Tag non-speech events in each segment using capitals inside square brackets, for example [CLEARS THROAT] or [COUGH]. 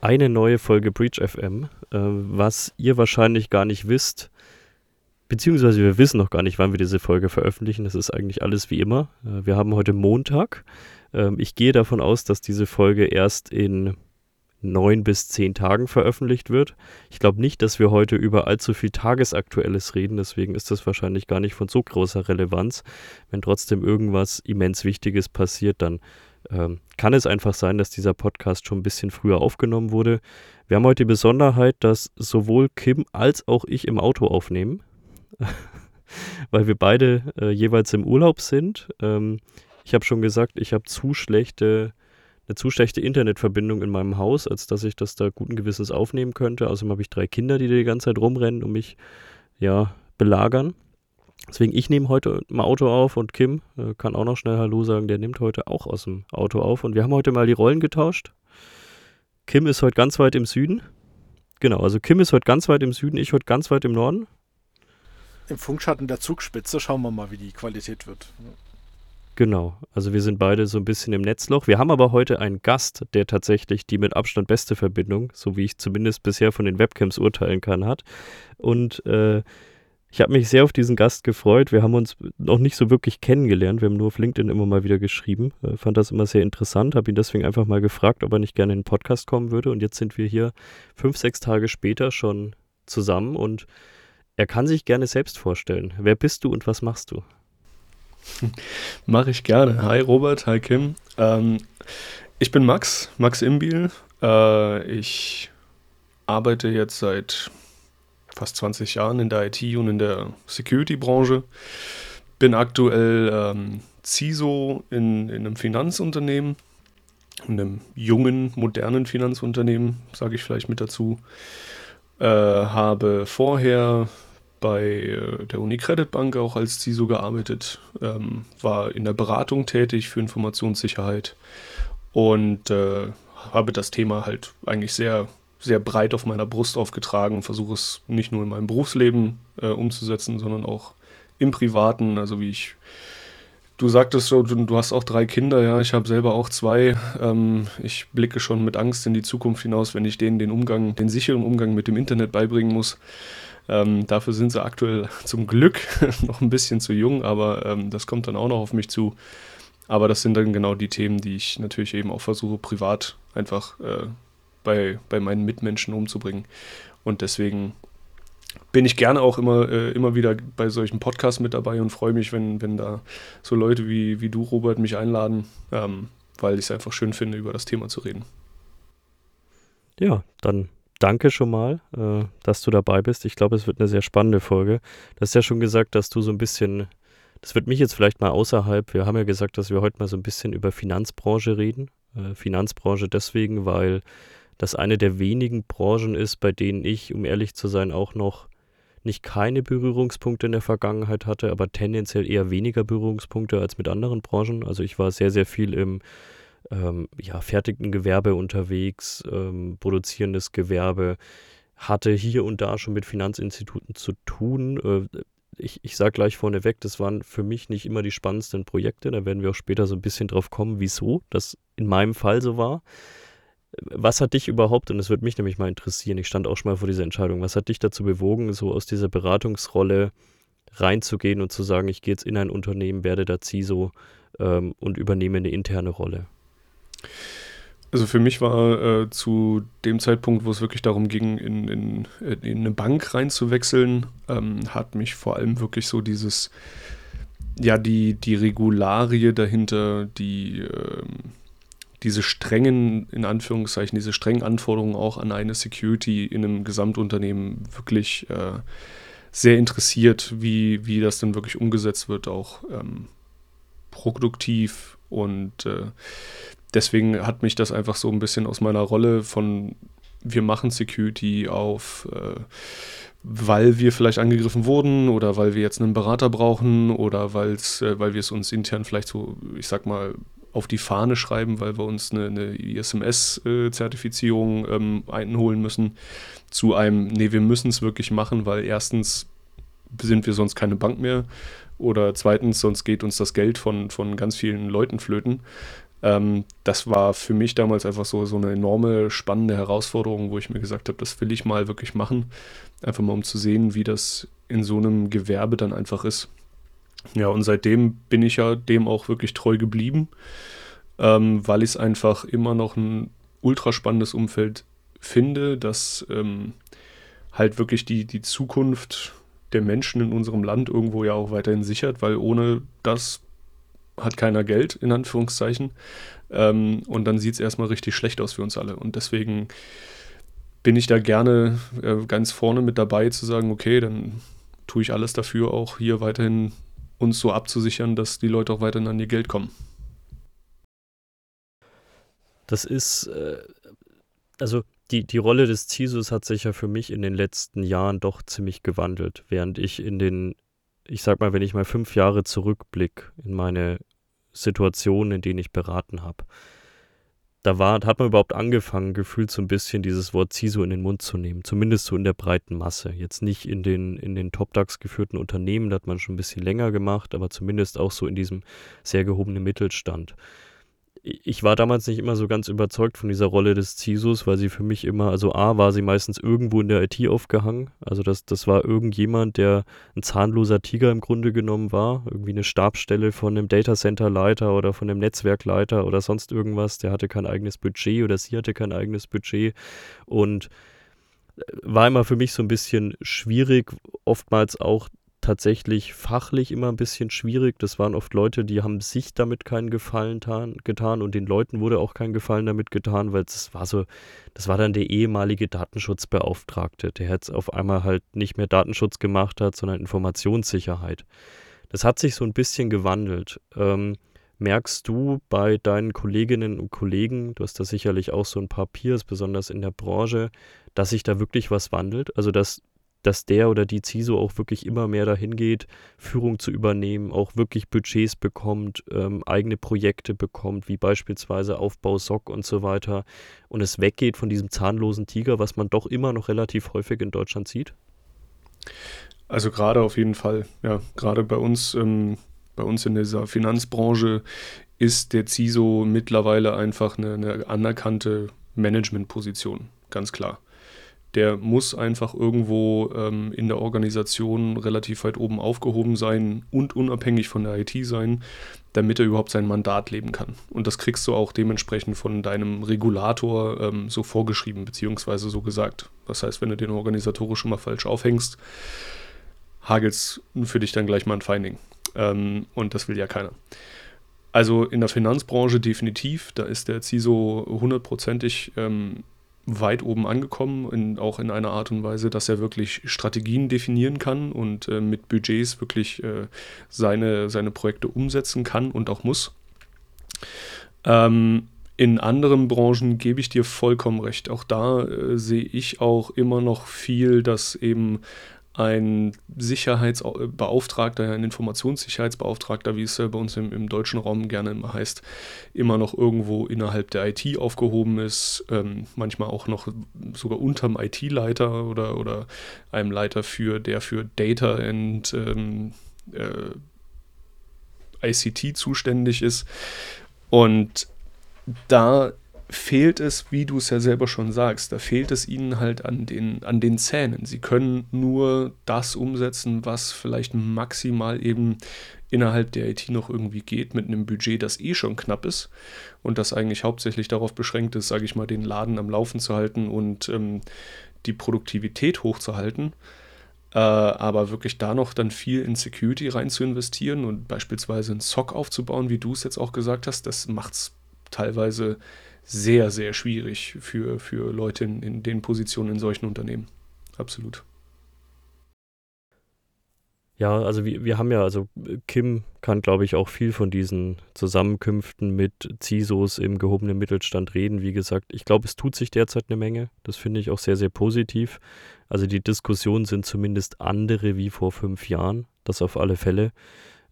eine neue Folge Breach FM. Äh, was ihr wahrscheinlich gar nicht wisst, beziehungsweise wir wissen noch gar nicht, wann wir diese Folge veröffentlichen. Das ist eigentlich alles wie immer. Äh, wir haben heute Montag. Ähm, ich gehe davon aus, dass diese Folge erst in neun bis zehn Tagen veröffentlicht wird. Ich glaube nicht, dass wir heute über allzu viel Tagesaktuelles reden, deswegen ist das wahrscheinlich gar nicht von so großer Relevanz. Wenn trotzdem irgendwas immens Wichtiges passiert, dann ähm, kann es einfach sein, dass dieser Podcast schon ein bisschen früher aufgenommen wurde. Wir haben heute die Besonderheit, dass sowohl Kim als auch ich im Auto aufnehmen, [LAUGHS] weil wir beide äh, jeweils im Urlaub sind. Ähm, ich habe schon gesagt, ich habe zu schlechte, eine zu schlechte Internetverbindung in meinem Haus, als dass ich das da guten Gewissens aufnehmen könnte. Außerdem habe ich drei Kinder, die die ganze Zeit rumrennen und mich ja belagern. Deswegen, ich nehme heute im Auto auf und Kim äh, kann auch noch schnell Hallo sagen, der nimmt heute auch aus dem Auto auf. Und wir haben heute mal die Rollen getauscht. Kim ist heute ganz weit im Süden. Genau, also Kim ist heute ganz weit im Süden, ich heute ganz weit im Norden. Im Funkschatten der Zugspitze schauen wir mal, wie die Qualität wird. Genau, also wir sind beide so ein bisschen im Netzloch. Wir haben aber heute einen Gast, der tatsächlich die mit Abstand beste Verbindung, so wie ich zumindest bisher von den Webcams urteilen kann, hat. Und äh, ich habe mich sehr auf diesen Gast gefreut. Wir haben uns noch nicht so wirklich kennengelernt. Wir haben nur auf LinkedIn immer mal wieder geschrieben. Äh, fand das immer sehr interessant. Habe ihn deswegen einfach mal gefragt, ob er nicht gerne in den Podcast kommen würde. Und jetzt sind wir hier fünf, sechs Tage später schon zusammen und er kann sich gerne selbst vorstellen. Wer bist du und was machst du? [LAUGHS] Mache ich gerne. Hi Robert, hi Kim. Ähm, ich bin Max, Max Imbiel. Äh, ich arbeite jetzt seit fast 20 Jahren in der IT und in der Security-Branche. Bin aktuell ähm, CISO in, in einem Finanzunternehmen, einem jungen, modernen Finanzunternehmen, sage ich vielleicht mit dazu. Äh, habe vorher bei äh, der Unicredit Bank auch als CISO gearbeitet, ähm, war in der Beratung tätig für Informationssicherheit und äh, habe das Thema halt eigentlich sehr sehr breit auf meiner Brust aufgetragen versuche es nicht nur in meinem Berufsleben äh, umzusetzen, sondern auch im Privaten. Also wie ich, du sagtest so, du, du hast auch drei Kinder, ja, ich habe selber auch zwei. Ähm, ich blicke schon mit Angst in die Zukunft hinaus, wenn ich denen den Umgang, den sicheren Umgang mit dem Internet beibringen muss. Ähm, dafür sind sie aktuell zum Glück [LAUGHS] noch ein bisschen zu jung, aber ähm, das kommt dann auch noch auf mich zu. Aber das sind dann genau die Themen, die ich natürlich eben auch versuche, privat einfach äh, bei, bei meinen Mitmenschen umzubringen. Und deswegen bin ich gerne auch immer, äh, immer wieder bei solchen Podcasts mit dabei und freue mich, wenn, wenn da so Leute wie, wie du, Robert, mich einladen, ähm, weil ich es einfach schön finde, über das Thema zu reden. Ja, dann danke schon mal, äh, dass du dabei bist. Ich glaube, es wird eine sehr spannende Folge. Du hast ja schon gesagt, dass du so ein bisschen, das wird mich jetzt vielleicht mal außerhalb, wir haben ja gesagt, dass wir heute mal so ein bisschen über Finanzbranche reden. Äh, Finanzbranche deswegen, weil das eine der wenigen Branchen ist, bei denen ich, um ehrlich zu sein, auch noch nicht keine Berührungspunkte in der Vergangenheit hatte, aber tendenziell eher weniger Berührungspunkte als mit anderen Branchen. Also ich war sehr, sehr viel im ähm, ja, fertigen Gewerbe unterwegs, ähm, produzierendes Gewerbe, hatte hier und da schon mit Finanzinstituten zu tun. Äh, ich, ich sage gleich vorneweg, das waren für mich nicht immer die spannendsten Projekte. Da werden wir auch später so ein bisschen drauf kommen, wieso das in meinem Fall so war. Was hat dich überhaupt, und das würde mich nämlich mal interessieren, ich stand auch schon mal vor dieser Entscheidung, was hat dich dazu bewogen, so aus dieser Beratungsrolle reinzugehen und zu sagen, ich gehe jetzt in ein Unternehmen, werde da CISO ähm, und übernehme eine interne Rolle? Also für mich war äh, zu dem Zeitpunkt, wo es wirklich darum ging, in, in, in eine Bank reinzuwechseln, ähm, hat mich vor allem wirklich so dieses, ja, die, die Regularie dahinter, die, ähm, diese strengen, in Anführungszeichen, diese strengen Anforderungen auch an eine Security in einem Gesamtunternehmen wirklich äh, sehr interessiert, wie, wie das dann wirklich umgesetzt wird, auch ähm, produktiv und äh, deswegen hat mich das einfach so ein bisschen aus meiner Rolle von wir machen Security auf, äh, weil wir vielleicht angegriffen wurden oder weil wir jetzt einen Berater brauchen oder äh, weil wir es uns intern vielleicht so, ich sag mal, auf die Fahne schreiben, weil wir uns eine, eine ISMS-Zertifizierung ähm, einholen müssen, zu einem, nee, wir müssen es wirklich machen, weil erstens sind wir sonst keine Bank mehr oder zweitens, sonst geht uns das Geld von, von ganz vielen Leuten flöten. Ähm, das war für mich damals einfach so, so eine enorme, spannende Herausforderung, wo ich mir gesagt habe, das will ich mal wirklich machen. Einfach mal um zu sehen, wie das in so einem Gewerbe dann einfach ist. Ja, und seitdem bin ich ja dem auch wirklich treu geblieben, ähm, weil ich es einfach immer noch ein ultra spannendes Umfeld finde, das ähm, halt wirklich die, die Zukunft der Menschen in unserem Land irgendwo ja auch weiterhin sichert, weil ohne das hat keiner Geld, in Anführungszeichen. Ähm, und dann sieht es erstmal richtig schlecht aus für uns alle. Und deswegen bin ich da gerne äh, ganz vorne mit dabei zu sagen, okay, dann tue ich alles dafür, auch hier weiterhin uns so abzusichern, dass die Leute auch weiterhin an ihr Geld kommen. Das ist, äh, also die, die Rolle des CISOs hat sich ja für mich in den letzten Jahren doch ziemlich gewandelt, während ich in den, ich sag mal, wenn ich mal fünf Jahre zurückblicke in meine Situationen, in denen ich beraten habe, da war, hat man überhaupt angefangen, gefühlt so ein bisschen dieses Wort CISO in den Mund zu nehmen. Zumindest so in der breiten Masse. Jetzt nicht in den, in den Top-DAX geführten Unternehmen, da hat man schon ein bisschen länger gemacht, aber zumindest auch so in diesem sehr gehobenen Mittelstand ich war damals nicht immer so ganz überzeugt von dieser Rolle des CISOs, weil sie für mich immer, also A, war sie meistens irgendwo in der IT aufgehangen. Also das, das war irgendjemand, der ein zahnloser Tiger im Grunde genommen war. Irgendwie eine Stabsstelle von einem Datacenter-Leiter oder von einem Netzwerkleiter oder sonst irgendwas. Der hatte kein eigenes Budget oder sie hatte kein eigenes Budget. Und äh, war immer für mich so ein bisschen schwierig, oftmals auch tatsächlich fachlich immer ein bisschen schwierig. Das waren oft Leute, die haben sich damit keinen Gefallen tan, getan und den Leuten wurde auch kein Gefallen damit getan, weil das war so, das war dann der ehemalige Datenschutzbeauftragte, der jetzt auf einmal halt nicht mehr Datenschutz gemacht hat, sondern Informationssicherheit. Das hat sich so ein bisschen gewandelt. Ähm, merkst du bei deinen Kolleginnen und Kollegen, du hast da sicherlich auch so ein paar Peers, besonders in der Branche, dass sich da wirklich was wandelt? Also, dass dass der oder die CISO auch wirklich immer mehr dahin geht, Führung zu übernehmen, auch wirklich Budgets bekommt, ähm, eigene Projekte bekommt, wie beispielsweise Aufbau SOC und so weiter, und es weggeht von diesem zahnlosen Tiger, was man doch immer noch relativ häufig in Deutschland sieht? Also gerade auf jeden Fall, ja, gerade bei uns, ähm, bei uns in dieser Finanzbranche ist der CISO mittlerweile einfach eine, eine anerkannte Managementposition, ganz klar der muss einfach irgendwo ähm, in der Organisation relativ weit oben aufgehoben sein und unabhängig von der IT sein, damit er überhaupt sein Mandat leben kann. Und das kriegst du auch dementsprechend von deinem Regulator ähm, so vorgeschrieben, beziehungsweise so gesagt. Das heißt, wenn du den organisatorisch mal falsch aufhängst, hagelst für dich dann gleich mal ein Finding. Ähm, und das will ja keiner. Also in der Finanzbranche definitiv, da ist der CISO hundertprozentig ähm, weit oben angekommen, in, auch in einer Art und Weise, dass er wirklich Strategien definieren kann und äh, mit Budgets wirklich äh, seine, seine Projekte umsetzen kann und auch muss. Ähm, in anderen Branchen gebe ich dir vollkommen recht. Auch da äh, sehe ich auch immer noch viel, dass eben ein Sicherheitsbeauftragter, ein Informationssicherheitsbeauftragter, wie es bei uns im, im, deutschen Raum gerne immer heißt, immer noch irgendwo innerhalb der IT aufgehoben ist, ähm, manchmal auch noch sogar unterm IT-Leiter oder, oder einem Leiter für, der für Data and ähm, äh, ICT zuständig ist. Und da fehlt es, wie du es ja selber schon sagst, da fehlt es ihnen halt an den, an den Zähnen. Sie können nur das umsetzen, was vielleicht maximal eben innerhalb der IT noch irgendwie geht, mit einem Budget, das eh schon knapp ist und das eigentlich hauptsächlich darauf beschränkt ist, sage ich mal, den Laden am Laufen zu halten und ähm, die Produktivität hochzuhalten. Äh, aber wirklich da noch dann viel in Security rein zu investieren und beispielsweise einen SOC aufzubauen, wie du es jetzt auch gesagt hast, das macht es teilweise sehr, sehr schwierig für, für Leute in, in den Positionen in solchen Unternehmen. Absolut. Ja, also wir, wir haben ja, also Kim kann, glaube ich, auch viel von diesen Zusammenkünften mit CISOs im gehobenen Mittelstand reden. Wie gesagt, ich glaube, es tut sich derzeit eine Menge. Das finde ich auch sehr, sehr positiv. Also die Diskussionen sind zumindest andere wie vor fünf Jahren. Das auf alle Fälle.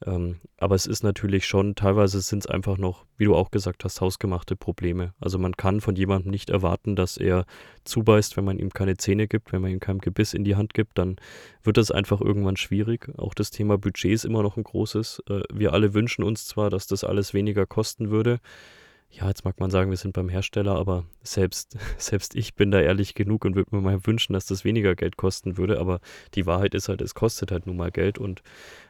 Ähm, aber es ist natürlich schon, teilweise sind es einfach noch, wie du auch gesagt hast, hausgemachte Probleme. Also man kann von jemandem nicht erwarten, dass er zubeißt, wenn man ihm keine Zähne gibt, wenn man ihm kein Gebiss in die Hand gibt, dann wird das einfach irgendwann schwierig. Auch das Thema Budget ist immer noch ein großes. Äh, wir alle wünschen uns zwar, dass das alles weniger kosten würde. Ja, jetzt mag man sagen, wir sind beim Hersteller, aber selbst, [LAUGHS] selbst ich bin da ehrlich genug und würde mir mal wünschen, dass das weniger Geld kosten würde. Aber die Wahrheit ist halt, es kostet halt nun mal Geld. Und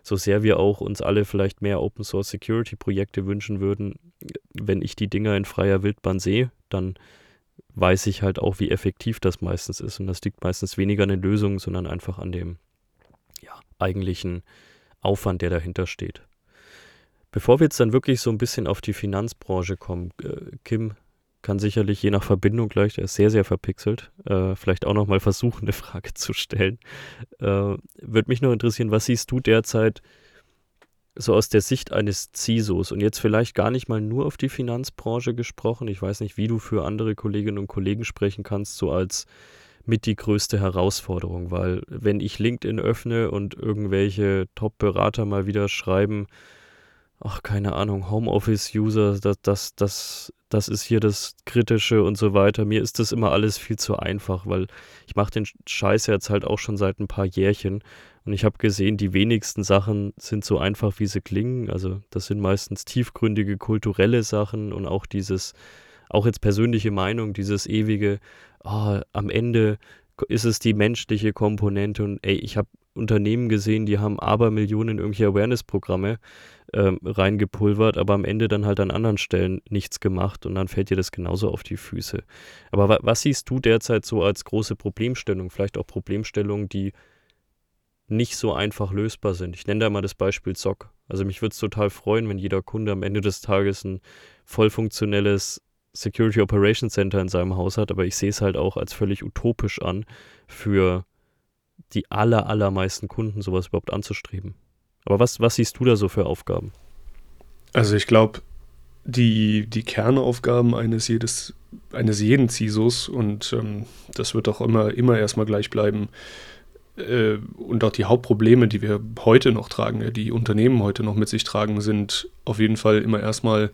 so sehr wir auch uns alle vielleicht mehr Open Source Security Projekte wünschen würden, wenn ich die Dinger in freier Wildbahn sehe, dann weiß ich halt auch, wie effektiv das meistens ist. Und das liegt meistens weniger an den Lösungen, sondern einfach an dem ja, eigentlichen Aufwand, der dahinter steht. Bevor wir jetzt dann wirklich so ein bisschen auf die Finanzbranche kommen, äh, Kim kann sicherlich je nach Verbindung gleich, der ist sehr, sehr verpixelt, äh, vielleicht auch nochmal versuchen, eine Frage zu stellen. Äh, Würde mich noch interessieren, was siehst du derzeit so aus der Sicht eines CISOs und jetzt vielleicht gar nicht mal nur auf die Finanzbranche gesprochen. Ich weiß nicht, wie du für andere Kolleginnen und Kollegen sprechen kannst, so als mit die größte Herausforderung, weil wenn ich LinkedIn öffne und irgendwelche Top-Berater mal wieder schreiben, ach, keine Ahnung, Homeoffice-User, das, das, das, das ist hier das Kritische und so weiter. Mir ist das immer alles viel zu einfach, weil ich mache den Scheiß jetzt halt auch schon seit ein paar Jährchen und ich habe gesehen, die wenigsten Sachen sind so einfach, wie sie klingen. Also das sind meistens tiefgründige kulturelle Sachen und auch dieses, auch jetzt persönliche Meinung, dieses ewige, oh, am Ende ist es die menschliche Komponente und ey, ich habe Unternehmen gesehen, die haben Abermillionen irgendwelche Awareness-Programme ähm, reingepulvert, aber am Ende dann halt an anderen Stellen nichts gemacht und dann fällt dir das genauso auf die Füße. Aber wa was siehst du derzeit so als große Problemstellung, vielleicht auch Problemstellungen, die nicht so einfach lösbar sind? Ich nenne da mal das Beispiel Zock. Also mich würde es total freuen, wenn jeder Kunde am Ende des Tages ein voll funktionelles Security Operations Center in seinem Haus hat, aber ich sehe es halt auch als völlig utopisch an, für die aller, allermeisten Kunden sowas überhaupt anzustreben. Aber was, was siehst du da so für Aufgaben? Also ich glaube, die, die Kernaufgaben eines, jedes, eines jeden CISOs, und ähm, das wird auch immer, immer erstmal gleich bleiben, äh, und auch die Hauptprobleme, die wir heute noch tragen, die Unternehmen heute noch mit sich tragen, sind auf jeden Fall immer erstmal,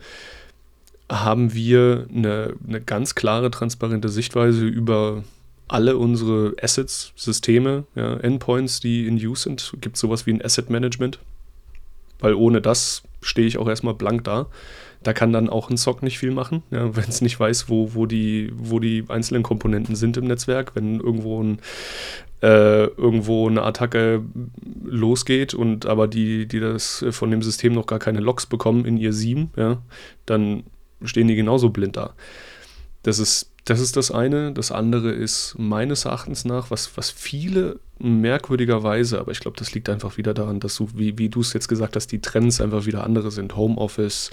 haben wir eine, eine ganz klare, transparente Sichtweise über alle unsere Assets, Systeme, ja, Endpoints, die in Use sind. Gibt es sowas wie ein Asset Management? Weil ohne das stehe ich auch erstmal blank da. Da kann dann auch ein SOC nicht viel machen, ja, wenn es nicht weiß, wo, wo, die, wo die einzelnen Komponenten sind im Netzwerk. Wenn irgendwo, ein, äh, irgendwo eine Attacke losgeht und aber die, die das von dem System noch gar keine Logs bekommen in ihr SIEM, ja, dann stehen die genauso blind da. Das ist das ist das eine. Das andere ist meines Erachtens nach, was, was viele merkwürdigerweise, aber ich glaube, das liegt einfach wieder daran, dass du, wie, wie du es jetzt gesagt hast, die Trends einfach wieder andere sind. Homeoffice,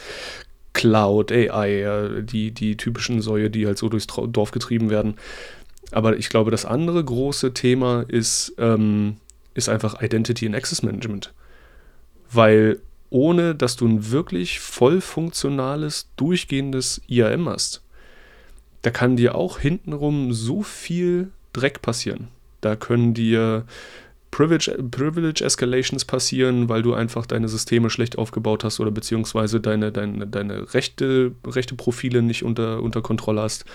Cloud, AI, die, die typischen Säue, die halt so durchs Dorf getrieben werden. Aber ich glaube, das andere große Thema ist, ähm, ist einfach Identity and Access Management. Weil ohne dass du ein wirklich voll funktionales, durchgehendes IAM hast, da kann dir auch hintenrum so viel Dreck passieren. Da können dir Privilege, Privilege Escalations passieren, weil du einfach deine Systeme schlecht aufgebaut hast oder beziehungsweise deine, deine, deine rechte, rechte Profile nicht unter, unter Kontrolle hast.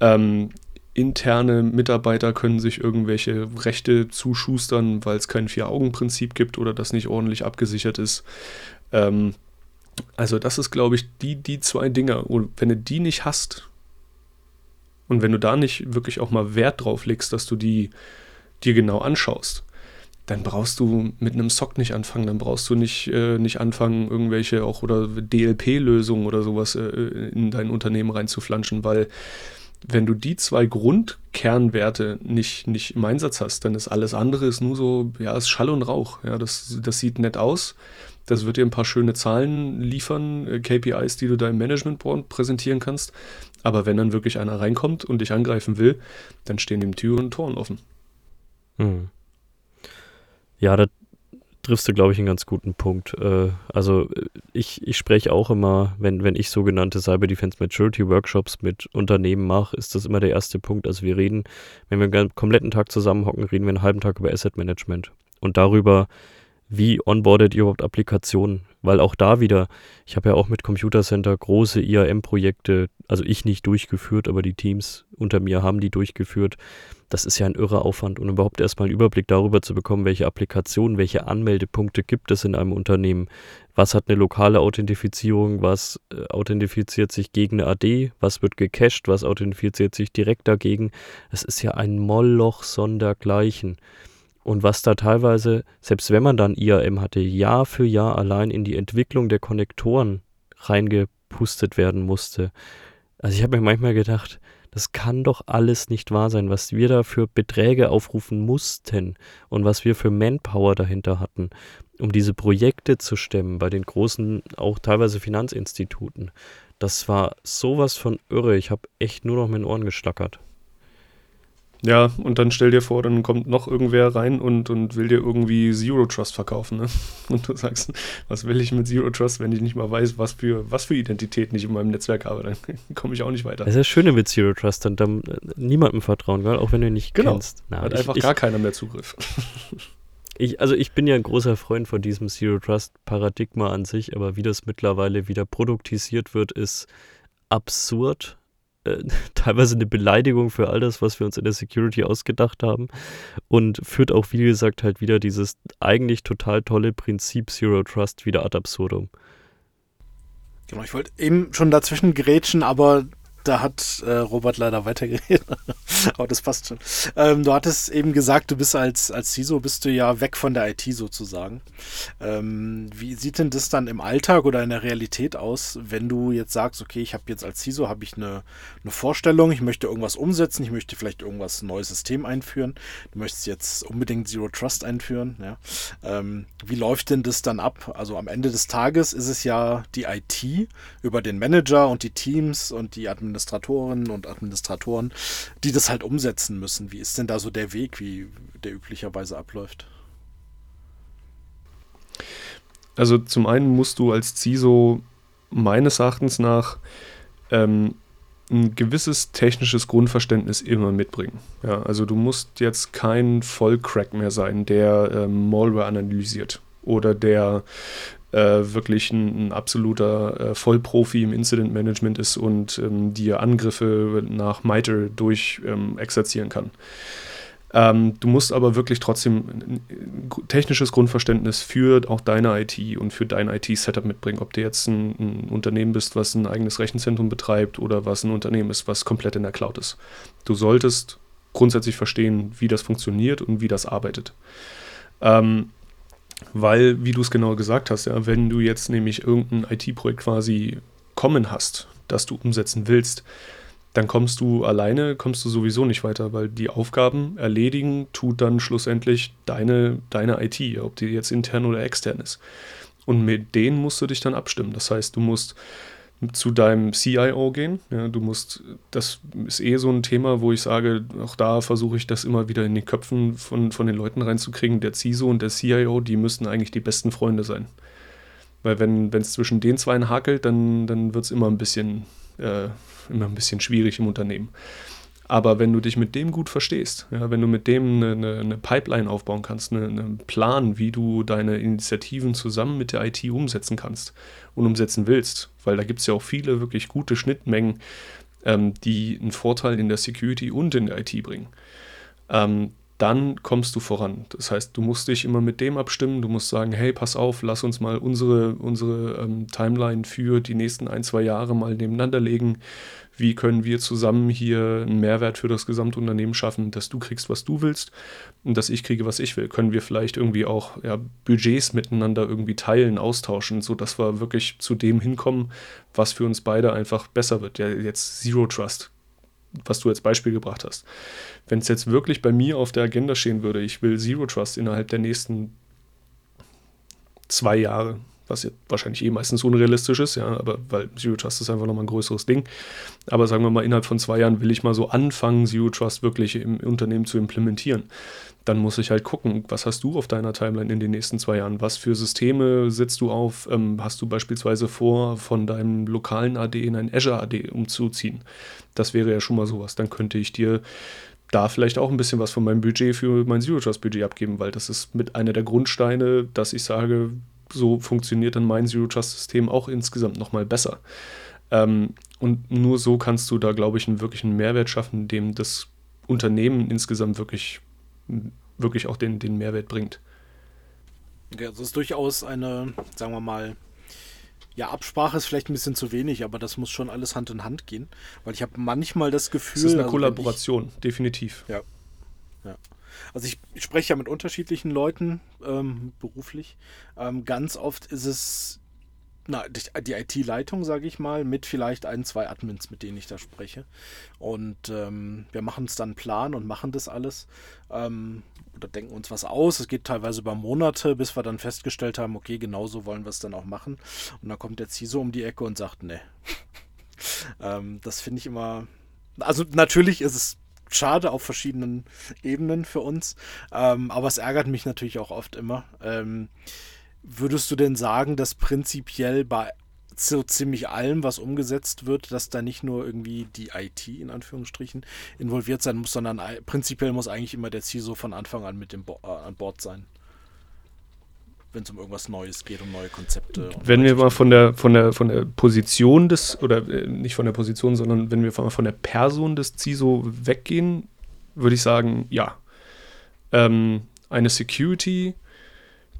Ähm, interne Mitarbeiter können sich irgendwelche Rechte zuschustern, weil es kein Vier-Augen-Prinzip gibt oder das nicht ordentlich abgesichert ist. Ähm, also das ist, glaube ich, die, die zwei Dinge. Und wenn du die nicht hast, und wenn du da nicht wirklich auch mal Wert drauf legst, dass du die dir genau anschaust, dann brauchst du mit einem SOC nicht anfangen, dann brauchst du nicht, äh, nicht anfangen, irgendwelche auch oder DLP-Lösungen oder sowas äh, in dein Unternehmen reinzuflanschen, weil wenn du die zwei Grundkernwerte nicht, nicht im Einsatz hast, dann ist alles andere ist nur so, ja, ist Schall und Rauch. Ja, das, das sieht nett aus. Das wird dir ein paar schöne Zahlen liefern, äh, KPIs, die du deinem Managementboard präsentieren kannst. Aber wenn dann wirklich einer reinkommt und dich angreifen will, dann stehen ihm Türen und Toren offen. Hm. Ja, da triffst du, glaube ich, einen ganz guten Punkt. Äh, also ich, ich spreche auch immer, wenn, wenn ich sogenannte Cyber Defense Maturity Workshops mit Unternehmen mache, ist das immer der erste Punkt. Also wir reden, wenn wir einen kompletten Tag zusammenhocken, reden wir einen halben Tag über Asset Management und darüber, wie onboardet ihr überhaupt Applikationen? Weil auch da wieder, ich habe ja auch mit Computer Center große IAM-Projekte, also ich nicht durchgeführt, aber die Teams unter mir haben die durchgeführt. Das ist ja ein irrer Aufwand und überhaupt erstmal einen Überblick darüber zu bekommen, welche Applikationen, welche Anmeldepunkte gibt es in einem Unternehmen. Was hat eine lokale Authentifizierung, was äh, authentifiziert sich gegen eine AD, was wird gecached, was authentifiziert sich direkt dagegen. Es ist ja ein Moloch sondergleichen. Und was da teilweise, selbst wenn man dann IAM hatte, Jahr für Jahr allein in die Entwicklung der Konnektoren reingepustet werden musste. Also ich habe mir manchmal gedacht, das kann doch alles nicht wahr sein, was wir da für Beträge aufrufen mussten und was wir für Manpower dahinter hatten, um diese Projekte zu stemmen bei den großen, auch teilweise Finanzinstituten. Das war sowas von irre. Ich habe echt nur noch mit den Ohren geschlackert. Ja, und dann stell dir vor, dann kommt noch irgendwer rein und, und will dir irgendwie Zero Trust verkaufen. Ne? [LAUGHS] Und du sagst, was will ich mit Zero Trust, wenn ich nicht mal weiß, was für, was für Identitäten ich in meinem Netzwerk habe? Dann [LAUGHS] komme ich auch nicht weiter. Das ist das Schöne mit Zero Trust, dann, dann äh, niemandem vertrauen, gell? auch wenn du ihn nicht genau. kennst. Na, Hat ich, einfach ich, gar keiner mehr Zugriff. [LAUGHS] Ich, also ich bin ja ein großer Freund von diesem Zero Trust Paradigma an sich, aber wie das mittlerweile wieder produktisiert wird, ist absurd äh, [LAUGHS] teilweise eine Beleidigung für all das, was wir uns in der Security ausgedacht haben und führt auch, wie gesagt, halt wieder dieses eigentlich total tolle Prinzip Zero Trust wieder ad absurdum. Genau, ich wollte eben schon dazwischen grätschen, aber da hat äh, Robert leider weitergeredet. [LAUGHS] Aber das passt schon. Ähm, du hattest eben gesagt, du bist als, als CISO, bist du ja weg von der IT sozusagen. Ähm, wie sieht denn das dann im Alltag oder in der Realität aus, wenn du jetzt sagst, okay, ich habe jetzt als CISO habe ich eine, eine Vorstellung, ich möchte irgendwas umsetzen, ich möchte vielleicht irgendwas neues System einführen, du möchtest jetzt unbedingt Zero Trust einführen. Ja? Ähm, wie läuft denn das dann ab? Also am Ende des Tages ist es ja die IT über den Manager und die Teams und die Administration Administratorinnen und Administratoren, die das halt umsetzen müssen. Wie ist denn da so der Weg, wie der üblicherweise abläuft? Also zum einen musst du als CISO meines Erachtens nach ähm, ein gewisses technisches Grundverständnis immer mitbringen. Ja, also du musst jetzt kein Vollcrack mehr sein, der ähm, Malware analysiert oder der wirklich ein, ein absoluter äh, Vollprofi im Incident Management ist und ähm, die Angriffe nach MITRE durch ähm, exerzieren kann. Ähm, du musst aber wirklich trotzdem ein technisches Grundverständnis für auch deine IT und für dein IT-Setup mitbringen. Ob du jetzt ein, ein, Unternehmen bist, was ein eigenes Rechenzentrum betreibt oder was ein Unternehmen ist, was komplett in der Cloud ist. Du solltest grundsätzlich verstehen, wie das funktioniert und wie das arbeitet. Ähm, weil, wie du es genau gesagt hast, ja, wenn du jetzt nämlich irgendein IT-Projekt quasi kommen hast, das du umsetzen willst, dann kommst du alleine, kommst du sowieso nicht weiter, weil die Aufgaben erledigen tut dann schlussendlich deine, deine IT, ob die jetzt intern oder extern ist. Und mit denen musst du dich dann abstimmen. Das heißt, du musst zu deinem CIO gehen. Ja, du musst, das ist eh so ein Thema, wo ich sage, auch da versuche ich das immer wieder in den Köpfen von, von den Leuten reinzukriegen. Der CISO und der CIO, die müssten eigentlich die besten Freunde sein. Weil wenn es zwischen den zwei hakelt, dann, dann wird es immer ein bisschen, äh, immer ein bisschen schwierig im Unternehmen. Aber wenn du dich mit dem gut verstehst, ja, wenn du mit dem eine, eine, Pipeline aufbauen kannst, eine, einen Plan, wie du deine Initiativen zusammen mit der IT umsetzen kannst und umsetzen willst, weil da gibt es ja auch viele wirklich gute Schnittmengen, ähm, die einen Vorteil in der Security und in der IT bringen. Ähm, dann kommst du voran. Das heißt, du musst dich immer mit dem abstimmen, du musst sagen, hey, pass auf, lass uns mal unsere, unsere ähm, Timeline für die nächsten ein, zwei Jahre mal nebeneinander legen wie können wir zusammen hier einen Mehrwert für das Gesamtunternehmen schaffen, dass du kriegst, was du willst und dass ich kriege, was ich will. Können wir vielleicht irgendwie auch ja, Budgets miteinander irgendwie teilen, austauschen, sodass wir wirklich zu dem hinkommen, was für uns beide einfach besser wird. Ja, jetzt Zero Trust, was du als Beispiel gebracht hast. Wenn es jetzt wirklich bei mir auf der Agenda stehen würde, ich will Zero Trust innerhalb der nächsten zwei Jahre, was jetzt wahrscheinlich eh meistens unrealistisch ist, ja, aber weil Zero Trust ist einfach nochmal ein größeres Ding. Aber sagen wir mal, innerhalb von zwei Jahren will ich mal so anfangen, Zero Trust wirklich im Unternehmen zu implementieren. Dann muss ich halt gucken, was hast du auf deiner Timeline in den nächsten zwei Jahren? Was für Systeme setzt du auf? Ähm, hast du beispielsweise vor, von deinem lokalen AD in ein Azure AD umzuziehen? Das wäre ja schon mal sowas. Dann könnte ich dir da vielleicht auch ein bisschen was von meinem Budget für mein Zero Trust Budget abgeben, weil das ist mit einer der Grundsteine, dass ich sage, so funktioniert dann mein Zero Trust System auch insgesamt nochmal besser. Ähm, und nur so kannst du da, glaube ich, einen wirklichen Mehrwert schaffen, dem das Unternehmen insgesamt wirklich, wirklich auch den, den Mehrwert bringt. Ja, das ist durchaus eine, sagen wir mal, ja, Absprache ist vielleicht ein bisschen zu wenig, aber das muss schon alles Hand in Hand gehen. Weil ich habe manchmal das Gefühl. Es ist eine also Kollaboration, ich, definitiv. Ja. ja. Also ich, spreche ja mit unterschiedlichen Leuten ähm, beruflich. Ähm, ganz oft ist es na, die IT-Leitung, sage ich mal, mit vielleicht ein, zwei Admins, mit denen ich da spreche. Und ähm, wir machen uns dann Plan und machen das alles. Ähm, oder denken uns was aus. Es geht teilweise über Monate, bis wir dann festgestellt haben, okay, genauso wollen wir es dann auch machen. Und dann kommt der CISO um die Ecke und sagt, ne. [LAUGHS] ähm, das finde ich immer. Also natürlich ist es schade auf verschiedenen Ebenen für uns. Ähm, aber es ärgert mich natürlich auch oft immer. Ähm, Würdest du denn sagen, dass prinzipiell bei so ziemlich allem, was umgesetzt wird, dass da nicht nur irgendwie die IT in Anführungsstrichen involviert sein muss, sondern prinzipiell muss eigentlich immer der CISO von Anfang an mit dem Bo äh, an Bord sein? Wenn es um irgendwas Neues geht, um neue Konzepte. Wenn wir mal von der, von, der, von der Position des, oder äh, nicht von der Position, sondern wenn wir mal von der Person des CISO weggehen, würde ich sagen, ja. Ähm, eine Security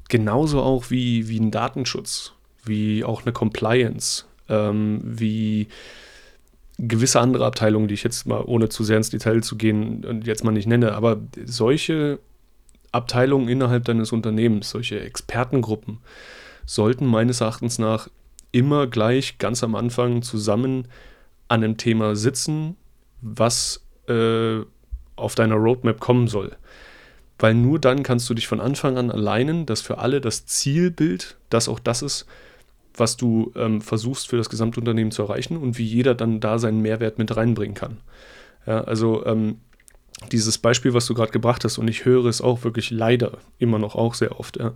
genauso auch wie, wie ein Datenschutz, wie auch eine Compliance, ähm, wie gewisse andere Abteilungen, die ich jetzt mal, ohne zu sehr ins Detail zu gehen, jetzt mal nicht nenne, aber solche Abteilungen innerhalb deines Unternehmens, solche Expertengruppen, sollten meines Erachtens nach immer gleich ganz am Anfang zusammen an einem Thema sitzen, was äh, auf deiner Roadmap kommen soll weil nur dann kannst du dich von Anfang an alleinen, dass für alle das Zielbild, das auch das ist, was du ähm, versuchst für das Gesamtunternehmen zu erreichen und wie jeder dann da seinen Mehrwert mit reinbringen kann. Ja, also ähm, dieses Beispiel, was du gerade gebracht hast, und ich höre es auch wirklich leider immer noch auch sehr oft, ja,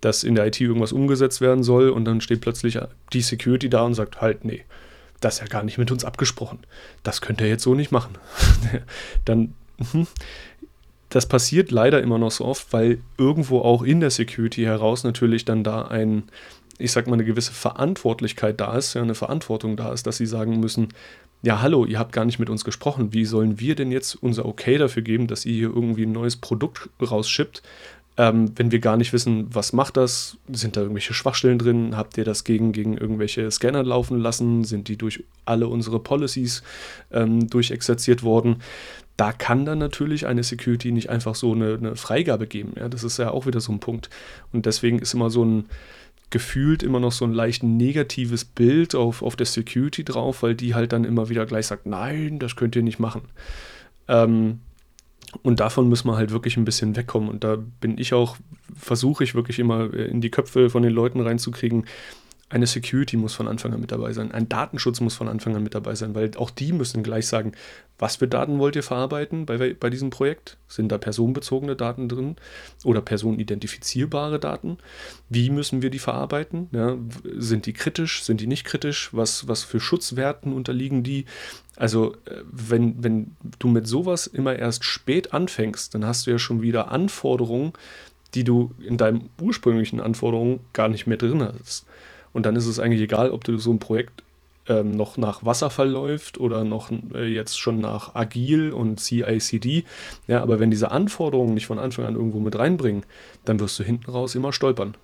dass in der IT irgendwas umgesetzt werden soll und dann steht plötzlich die Security da und sagt, halt, nee, das ist ja gar nicht mit uns abgesprochen. Das könnt ihr jetzt so nicht machen. [LAUGHS] dann, mh, das passiert leider immer noch so oft, weil irgendwo auch in der Security heraus natürlich dann da ein, ich sag mal, eine gewisse Verantwortlichkeit da ist, ja, eine Verantwortung da ist, dass sie sagen müssen, ja, hallo, ihr habt gar nicht mit uns gesprochen. Wie sollen wir denn jetzt unser Okay dafür geben, dass ihr hier irgendwie ein neues Produkt rausschippt, ähm, wenn wir gar nicht wissen, was macht das? Sind da irgendwelche Schwachstellen drin? Habt ihr das gegen, gegen irgendwelche Scanner laufen lassen? Sind die durch alle unsere Policies ähm, durchexerziert worden? da kann dann natürlich eine Security nicht einfach so eine, eine, Freigabe geben. Ja, das ist ja auch wieder so ein Punkt. Und deswegen ist immer so ein gefühlt immer noch so ein leicht negatives Bild auf, auf der Security drauf, weil die halt dann immer wieder gleich sagt, nein, das könnt ihr nicht machen. Ähm, und davon müssen wir halt wirklich ein bisschen wegkommen. Und da bin ich auch, versuche ich wirklich immer in die Köpfe von den Leuten reinzukriegen, eine Security muss von Anfang an mit dabei sein, ein Datenschutz muss von Anfang an mit dabei sein, weil auch die müssen gleich sagen, was für Daten wollt ihr verarbeiten bei, bei diesem Projekt? Sind da personenbezogene Daten drin oder personenidentifizierbare Daten? Wie müssen wir die verarbeiten? Ja, sind die kritisch? Sind die nicht kritisch? Was, was für Schutzwerten unterliegen die? Also, äh, wenn, wenn du mit sowas immer erst spät anfängst, dann hast du ja schon wieder Anforderungen, die du in deinen ursprünglichen Anforderungen gar nicht mehr drin hast. Und dann ist es eigentlich egal, ob du so ein Projekt ähm, noch nach Wasserfall läuft oder noch äh, jetzt schon nach Agil und CICD. Ja, aber wenn diese Anforderungen nicht von Anfang an irgendwo mit reinbringen, dann wirst du hinten raus immer stolpern.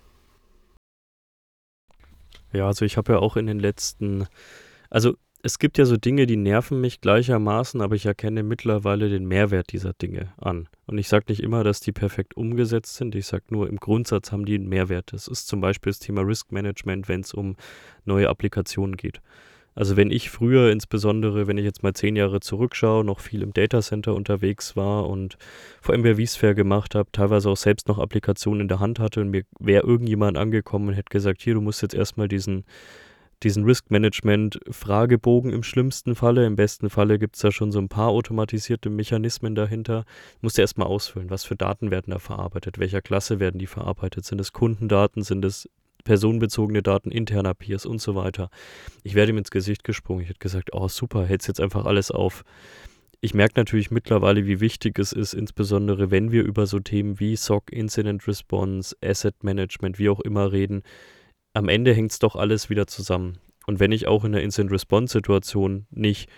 Ja, also ich habe ja auch in den letzten, also es gibt ja so Dinge, die nerven mich gleichermaßen, aber ich erkenne mittlerweile den Mehrwert dieser Dinge an. Und ich sage nicht immer, dass die perfekt umgesetzt sind. Ich sage nur, im Grundsatz haben die einen Mehrwert. Das ist zum Beispiel das Thema Risk Management, wenn es um neue Applikationen geht. Also wenn ich früher insbesondere, wenn ich jetzt mal zehn Jahre zurückschaue, noch viel im Datacenter unterwegs war und bei vSphere gemacht habe, teilweise auch selbst noch Applikationen in der Hand hatte und mir wäre irgendjemand angekommen und hätte gesagt, hier, du musst jetzt erstmal diesen diesen Risk Management Fragebogen im schlimmsten Falle. Im besten Falle gibt es da schon so ein paar automatisierte Mechanismen dahinter. Musst du erstmal ausfüllen, was für Daten werden da verarbeitet, welcher Klasse werden die verarbeitet. Sind es Kundendaten, sind es personenbezogene Daten interner Peers und so weiter. Ich werde ihm ins Gesicht gesprungen. Ich hätte gesagt, oh super, hätte jetzt einfach alles auf ich merke natürlich mittlerweile, wie wichtig es ist, insbesondere wenn wir über so Themen wie SOC, Incident Response, Asset Management, wie auch immer reden. Am Ende hängt es doch alles wieder zusammen. Und wenn ich auch in der Incident Response Situation nicht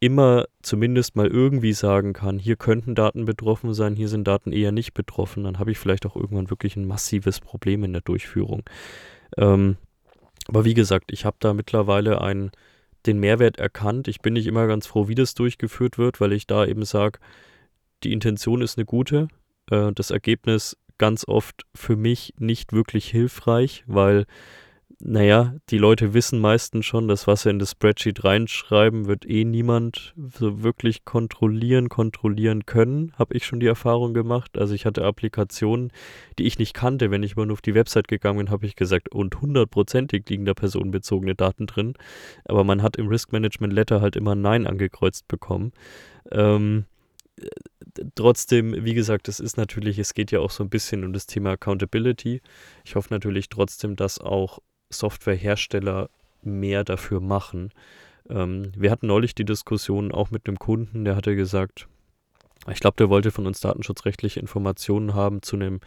immer zumindest mal irgendwie sagen kann, hier könnten Daten betroffen sein, hier sind Daten eher nicht betroffen, dann habe ich vielleicht auch irgendwann wirklich ein massives Problem in der Durchführung. Ähm, aber wie gesagt, ich habe da mittlerweile einen, den Mehrwert erkannt. Ich bin nicht immer ganz froh, wie das durchgeführt wird, weil ich da eben sage, die Intention ist eine gute, äh, das Ergebnis ganz oft für mich nicht wirklich hilfreich, weil naja, die Leute wissen meistens schon, dass was sie in das Spreadsheet reinschreiben, wird eh niemand so wirklich kontrollieren, kontrollieren können, habe ich schon die Erfahrung gemacht. Also ich hatte Applikationen, die ich nicht kannte. Wenn ich mal nur auf die Website gegangen bin, habe ich gesagt, und hundertprozentig liegen da personenbezogene Daten drin. Aber man hat im Risk Management Letter halt immer Nein angekreuzt bekommen. Ähm, trotzdem, wie gesagt, es ist natürlich, es geht ja auch so ein bisschen um das Thema Accountability. Ich hoffe natürlich trotzdem, dass auch Softwarehersteller mehr dafür machen. Ähm, wir hatten neulich die Diskussion auch mit einem Kunden, der hatte gesagt, ich glaube, der wollte von uns datenschutzrechtliche Informationen haben zu einem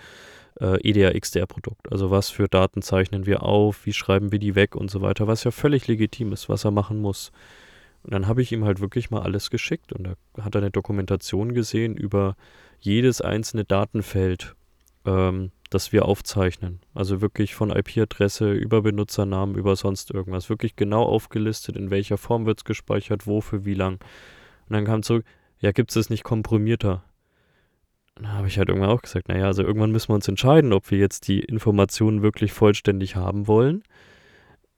äh, EDR-XDR-Produkt. Also was für Daten zeichnen wir auf, wie schreiben wir die weg und so weiter, was ja völlig legitim ist, was er machen muss. Und dann habe ich ihm halt wirklich mal alles geschickt und da hat er eine Dokumentation gesehen über jedes einzelne Datenfeld, ähm, das wir aufzeichnen. Also wirklich von IP-Adresse über Benutzernamen, über sonst irgendwas. Wirklich genau aufgelistet, in welcher Form wird es gespeichert, wofür, wie lang. Und dann kam zurück, ja, gibt es nicht komprimierter? Da habe ich halt irgendwann auch gesagt, naja, also irgendwann müssen wir uns entscheiden, ob wir jetzt die Informationen wirklich vollständig haben wollen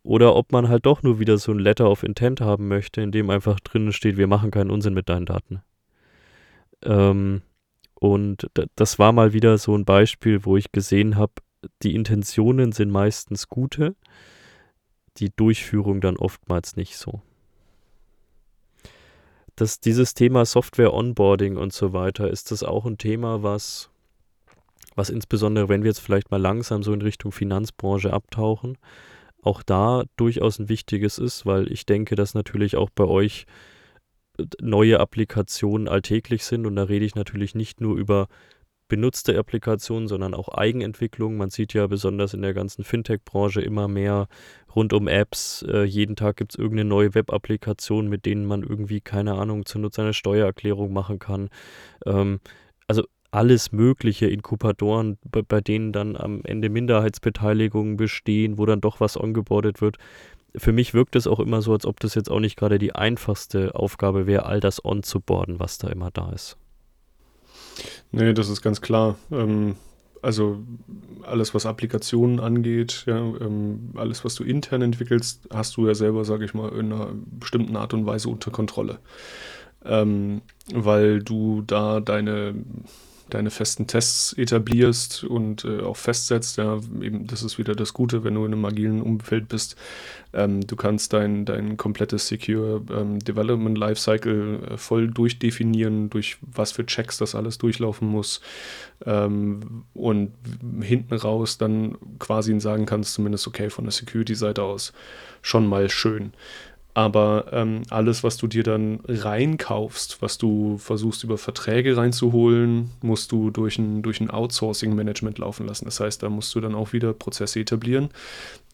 oder ob man halt doch nur wieder so ein Letter of Intent haben möchte, in dem einfach drinnen steht, wir machen keinen Unsinn mit deinen Daten. Ähm, und das war mal wieder so ein Beispiel, wo ich gesehen habe, die Intentionen sind meistens gute, die Durchführung dann oftmals nicht so. Das, dieses Thema Software Onboarding und so weiter, ist das auch ein Thema, was, was insbesondere, wenn wir jetzt vielleicht mal langsam so in Richtung Finanzbranche abtauchen, auch da durchaus ein wichtiges ist, weil ich denke, dass natürlich auch bei euch neue Applikationen alltäglich sind. Und da rede ich natürlich nicht nur über benutzte Applikationen, sondern auch Eigenentwicklung. Man sieht ja besonders in der ganzen Fintech-Branche immer mehr rund um Apps. Äh, jeden Tag gibt es irgendeine neue Web-Applikation, mit denen man irgendwie, keine Ahnung, zur Nutzer einer Steuererklärung machen kann. Ähm, also alles mögliche Inkubatoren, bei, bei, denen dann am Ende Minderheitsbeteiligungen bestehen, wo dann doch was ongeboardet wird für mich wirkt es auch immer so, als ob das jetzt auch nicht gerade die einfachste Aufgabe wäre, all das on zu boarden, was da immer da ist. Nee, das ist ganz klar. Ähm, also alles, was Applikationen angeht, ja, ähm, alles, was du intern entwickelst, hast du ja selber, sage ich mal, in einer bestimmten Art und Weise unter Kontrolle. Ähm, weil du da deine deine festen Tests etablierst und äh, auch festsetzt. Ja, eben, das ist wieder das Gute, wenn du in einem agilen Umfeld bist. Ähm, du kannst dein, dein komplettes Secure ähm, Development Lifecycle äh, voll durchdefinieren, durch was für Checks das alles durchlaufen muss. Ähm, und hinten raus dann quasi sagen kannst, zumindest okay, von der Security-Seite aus schon mal schön. Aber ähm, alles, was du dir dann reinkaufst, was du versuchst über Verträge reinzuholen, musst du durch ein, durch ein Outsourcing-Management laufen lassen. Das heißt, da musst du dann auch wieder Prozesse etablieren,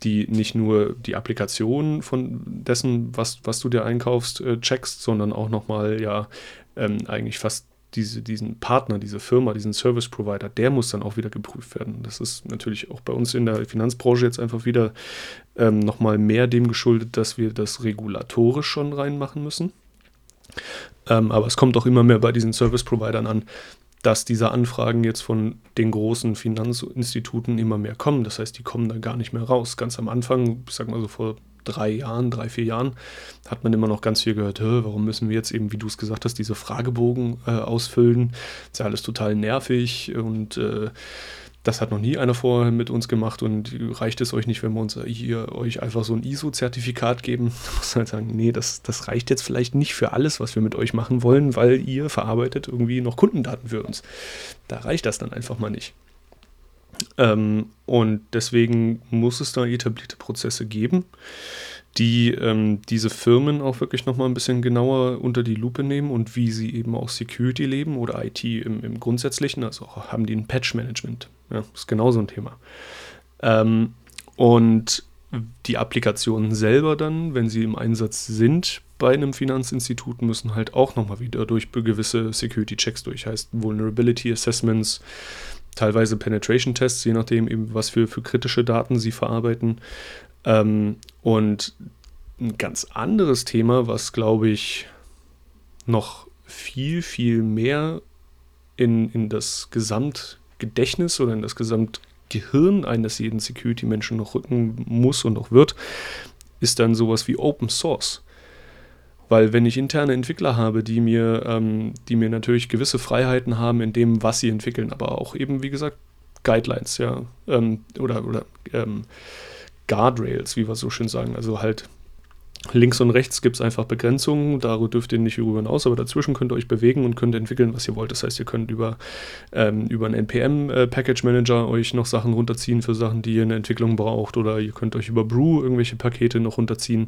die nicht nur die Applikation von dessen, was, was du dir einkaufst, äh, checkst, sondern auch nochmal ja ähm, eigentlich fast diese, diesen Partner, diese Firma, diesen Service Provider, der muss dann auch wieder geprüft werden. Das ist natürlich auch bei uns in der Finanzbranche jetzt einfach wieder ähm, nochmal mehr dem geschuldet, dass wir das regulatorisch schon reinmachen müssen. Ähm, aber es kommt auch immer mehr bei diesen Service Providern an, dass diese Anfragen jetzt von den großen Finanzinstituten immer mehr kommen. Das heißt, die kommen da gar nicht mehr raus. Ganz am Anfang, ich sag mal so vor drei Jahren, drei, vier Jahren, hat man immer noch ganz viel gehört, warum müssen wir jetzt eben, wie du es gesagt hast, diese Fragebogen äh, ausfüllen? ist ja alles total nervig und äh, das hat noch nie einer vorher mit uns gemacht und reicht es euch nicht, wenn wir uns hier euch einfach so ein ISO-Zertifikat geben? [LAUGHS] Da muss halt sagen, nee, das, das reicht jetzt vielleicht nicht für alles, was wir mit euch machen wollen, weil ihr verarbeitet irgendwie noch Kundendaten für uns. Da reicht das dann einfach mal nicht. Ähm, und deswegen muss es da etablierte Prozesse geben, die ähm, diese Firmen auch wirklich nochmal ein bisschen genauer unter die Lupe nehmen und wie sie eben auch Security leben oder IT im, im Grundsätzlichen. Also haben die ein Patch-Management. Ja, ist genauso ein Thema. Ähm, und die Applikationen selber dann, wenn sie im Einsatz sind bei einem Finanzinstitut, müssen halt auch nochmal wieder durch gewisse Security-Checks durch. Heißt Vulnerability Assessments, teilweise Penetration-Tests, je nachdem eben, was für, für kritische Daten sie verarbeiten. Ähm, und ein ganz anderes Thema, was glaube ich noch viel, viel mehr in, in das Gesamtgedächtnis oder in das Gesamtgehirn eines jeden Security-Menschen noch rücken muss und auch wird, ist dann sowas wie Open Source. Weil wenn ich interne Entwickler habe, die mir, ähm, die mir natürlich gewisse Freiheiten haben in dem, was sie entwickeln, aber auch eben, wie gesagt, Guidelines, ja, ähm, oder, oder ähm, Guardrails, wie wir so schön sagen. Also halt links und rechts gibt es einfach Begrenzungen, darüber dürft ihr nicht darüber hinaus, aber dazwischen könnt ihr euch bewegen und könnt entwickeln, was ihr wollt. Das heißt, ihr könnt über, ähm, über einen NPM-Package-Manager äh, euch noch Sachen runterziehen für Sachen, die ihr in der Entwicklung braucht, oder ihr könnt euch über Brew irgendwelche Pakete noch runterziehen.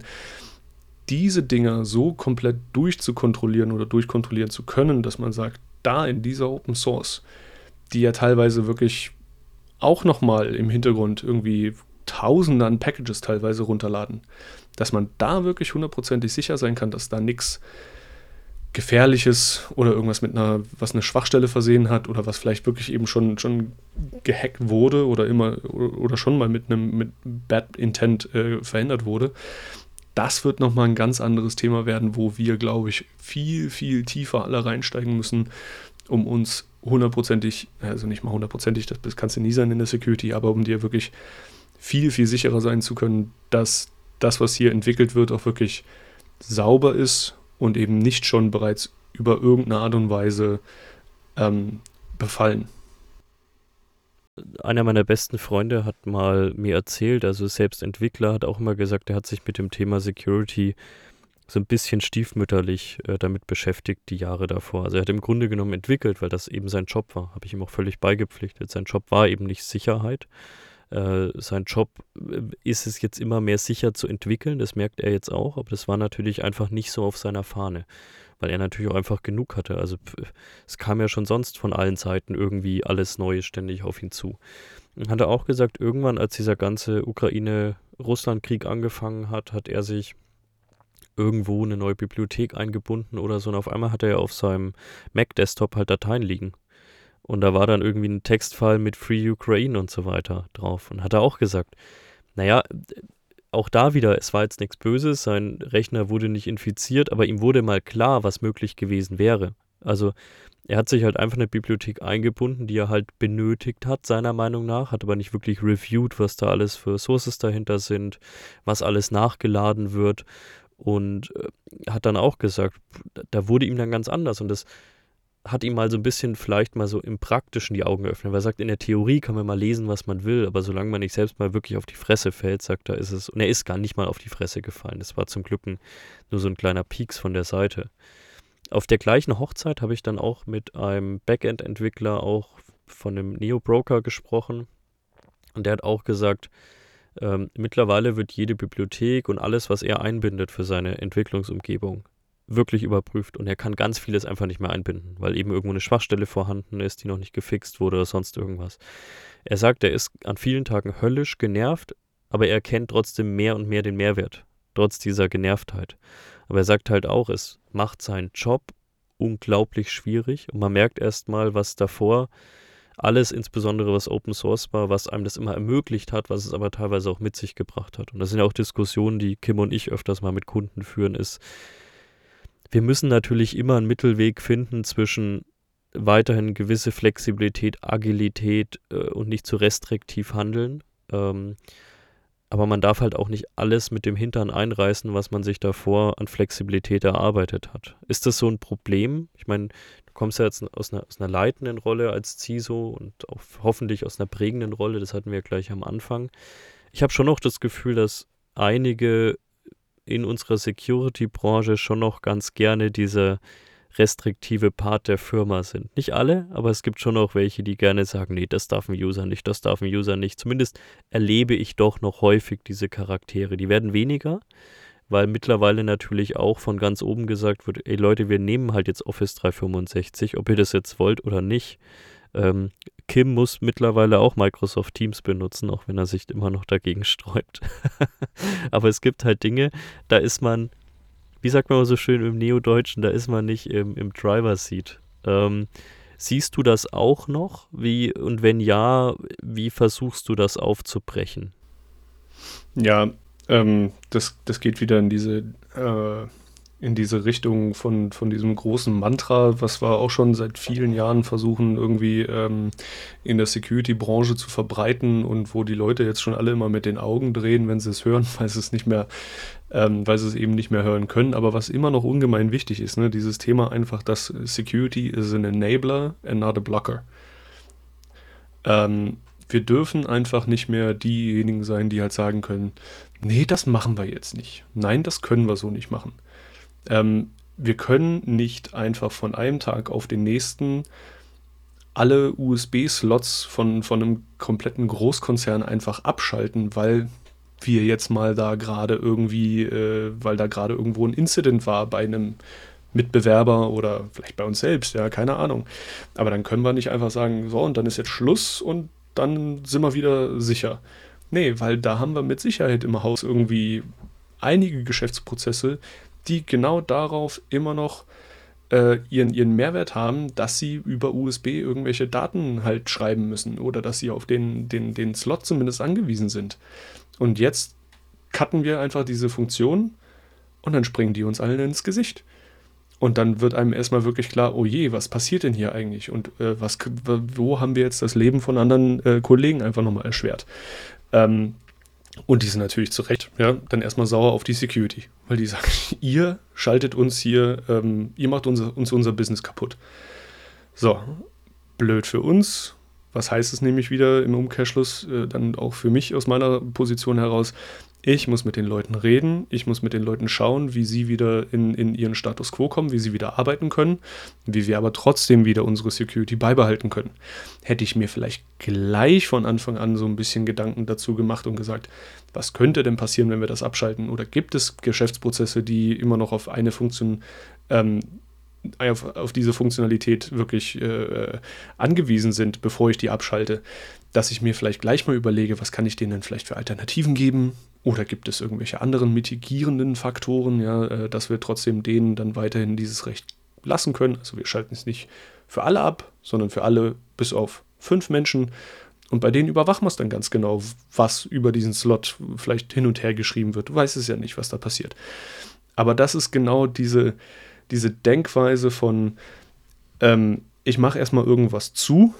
Diese Dinger so komplett durchzukontrollieren oder durchkontrollieren zu können, dass man sagt, da in dieser Open Source, die ja teilweise wirklich auch nochmal im Hintergrund irgendwie Tausende an Packages teilweise runterladen, dass man da wirklich hundertprozentig sicher sein kann, dass da nichts Gefährliches oder irgendwas mit einer, was eine Schwachstelle versehen hat oder was vielleicht wirklich eben schon, schon gehackt wurde oder immer oder schon mal mit einem mit Bad Intent äh, verändert wurde. Das wird nochmal ein ganz anderes Thema werden, wo wir, glaube ich, viel, viel tiefer alle reinsteigen müssen, um uns hundertprozentig, also nicht mal hundertprozentig, das kannst du nie sein in der Security, aber um dir wirklich viel, viel sicherer sein zu können, dass das, was hier entwickelt wird, auch wirklich sauber ist und eben nicht schon bereits über irgendeine Art und Weise ähm, befallen. Einer meiner besten Freunde hat mal mir erzählt, also selbst Entwickler, hat auch immer gesagt, er hat sich mit dem Thema Security so ein bisschen stiefmütterlich äh, damit beschäftigt, die Jahre davor. Also er hat im Grunde genommen entwickelt, weil das eben sein Job war, habe ich ihm auch völlig beigepflichtet. Sein Job war eben nicht Sicherheit, äh, sein Job äh, ist es jetzt immer mehr sicher zu entwickeln, das merkt er jetzt auch, aber das war natürlich einfach nicht so auf seiner Fahne, weil er natürlich auch einfach genug hatte. Also es kam ja schon sonst von allen Seiten irgendwie alles Neue ständig auf ihn zu. Und hat er auch gesagt, irgendwann, als dieser ganze Ukraine-Russland-Krieg angefangen hat, hat er sich irgendwo eine neue Bibliothek eingebunden oder so und auf einmal hat er ja auf seinem Mac-Desktop halt Dateien liegen und da war dann irgendwie ein Textfall mit Free Ukraine und so weiter drauf. Und hat er auch gesagt, naja, auch da wieder, es war jetzt nichts Böses, sein Rechner wurde nicht infiziert, aber ihm wurde mal klar, was möglich gewesen wäre. Also er hat sich halt einfach eine Bibliothek eingebunden, die er halt benötigt hat, seiner Meinung nach, hat aber nicht wirklich reviewed, was da alles für Sources dahinter sind, was alles nachgeladen wird und äh, hat dann auch gesagt, da wurde ihm dann ganz anders und das hat ihm mal so ein bisschen vielleicht mal so im Praktischen die Augen geöffnet, weil er sagt, in der Theorie kann man mal lesen, was man will, aber solange man nicht selbst mal wirklich auf die Fresse fällt, sagt er, ist es, und er ist gar nicht mal auf die Fresse gefallen. Das war zum Glück ein, nur so ein kleiner Pieks von der Seite. Auf der gleichen Hochzeit habe ich dann auch mit einem Backend-Entwickler auch von einem Neo-Broker gesprochen und der hat auch gesagt, ähm, mittlerweile wird jede Bibliothek und alles, was er einbindet für seine Entwicklungsumgebung, wirklich überprüft und er kann ganz vieles einfach nicht mehr einbinden, weil eben irgendwo eine Schwachstelle vorhanden ist, die noch nicht gefixt wurde oder sonst irgendwas. Er sagt, er ist an vielen Tagen höllisch genervt, aber er erkennt trotzdem mehr und mehr den Mehrwert, trotz dieser Genervtheit. Aber er sagt halt auch, es macht seinen Job unglaublich schwierig und man merkt erstmal, was davor alles, insbesondere was Open Source war, was einem das immer ermöglicht hat, was es aber teilweise auch mit sich gebracht hat. Und das sind ja auch Diskussionen, die Kim und ich öfters mal mit Kunden führen, ist, wir müssen natürlich immer einen Mittelweg finden zwischen weiterhin gewisse Flexibilität, Agilität äh, und nicht zu restriktiv handeln. Ähm, aber man darf halt auch nicht alles mit dem Hintern einreißen, was man sich davor an Flexibilität erarbeitet hat. Ist das so ein Problem? Ich meine, du kommst ja jetzt aus einer, aus einer leitenden Rolle als CISO und auch hoffentlich aus einer prägenden Rolle, das hatten wir gleich am Anfang. Ich habe schon noch das Gefühl, dass einige in unserer Security-Branche schon noch ganz gerne diese restriktive Part der Firma sind. Nicht alle, aber es gibt schon auch welche, die gerne sagen, nee, das darf ein User nicht, das darf ein User nicht. Zumindest erlebe ich doch noch häufig diese Charaktere. Die werden weniger, weil mittlerweile natürlich auch von ganz oben gesagt wird, ey Leute, wir nehmen halt jetzt Office 365, ob ihr das jetzt wollt oder nicht. Ähm, Kim muss mittlerweile auch Microsoft Teams benutzen, auch wenn er sich immer noch dagegen [LAUGHS] sträubt. Aber es gibt halt Dinge, da ist man, wie sagt man so schön im Neodeutschen, da ist man nicht im, im Driver-Seat. Ähm, siehst du das auch noch? Wie, und wenn ja, wie versuchst du das aufzubrechen? Ja, ähm, das, das geht wieder in diese, äh, in diese Richtung von, von diesem großen Mantra, was wir auch schon seit vielen Jahren versuchen, irgendwie ähm, in der Security-Branche zu verbreiten und wo die Leute jetzt schon alle immer mit den Augen drehen, wenn sie es hören, [LAUGHS] weil sie es nicht mehr, ähm, weil sie es eben nicht mehr hören können. Aber was immer noch ungemein wichtig ist, ne, dieses Thema einfach, dass Security is an enabler and not a blocker. Ähm, wir dürfen einfach nicht mehr diejenigen sein, die halt sagen können, nee, das machen wir jetzt nicht. Nein, das können wir so nicht machen. Ähm, wir können nicht einfach von einem Tag auf den nächsten alle USB-Slots von, von einem kompletten Großkonzern einfach abschalten, weil wir jetzt mal da gerade irgendwie, äh, weil da gerade irgendwo ein Incident war bei einem Mitbewerber oder vielleicht bei uns selbst, ja, keine Ahnung. Aber dann können wir nicht einfach sagen, so, und dann ist jetzt Schluss und dann sind wir wieder sicher. Nee, weil da haben wir mit Sicherheit im Haus irgendwie einige Geschäftsprozesse, die genau darauf immer noch äh, ihren, ihren Mehrwert haben, dass sie über USB irgendwelche Daten halt schreiben müssen oder dass sie auf den, den, den Slot zumindest angewiesen sind. Und jetzt cutten wir einfach diese Funktion und dann springen die uns allen ins Gesicht. Und dann wird einem erstmal wirklich klar, oh je, was passiert denn hier eigentlich? Und äh, was, wo haben wir jetzt das Leben von anderen äh, Kollegen einfach nochmal erschwert? Ähm, und die sind natürlich zu Recht, ja, dann erstmal sauer auf die Security, weil die sagen, [LAUGHS] ihr schaltet uns hier, ähm, ihr macht unser, uns unser Business kaputt. So, blöd für uns. Was heißt es nämlich wieder im Umkehrschluss, äh, dann auch für mich aus meiner Position heraus? Ich muss mit den Leuten reden, ich muss mit den Leuten schauen, wie sie wieder in, in ihren Status quo kommen, wie sie wieder arbeiten können, wie wir aber trotzdem wieder unsere Security beibehalten können. Hätte ich mir vielleicht gleich von Anfang an so ein bisschen Gedanken dazu gemacht und gesagt, was könnte denn passieren, wenn wir das abschalten? Oder gibt es Geschäftsprozesse, die immer noch auf eine Funktion ähm, auf, auf, diese Funktionalität wirklich äh, angewiesen sind, bevor ich die abschalte, dass ich mir vielleicht gleich mal überlege, was kann ich denen denn vielleicht für Alternativen geben? Oder gibt es irgendwelche anderen mitigierenden Faktoren, ja, äh, dass wir trotzdem denen dann weiterhin dieses Recht lassen können? Also wir schalten es nicht für alle ab, sondern für alle bis auf fünf Menschen. Und bei denen überwachen wir es dann ganz genau, was über diesen Slot vielleicht hin und her geschrieben wird. Du weißt es ja nicht, was da passiert. Aber das ist genau diese, diese Denkweise von, ähm, ich mache erstmal irgendwas zu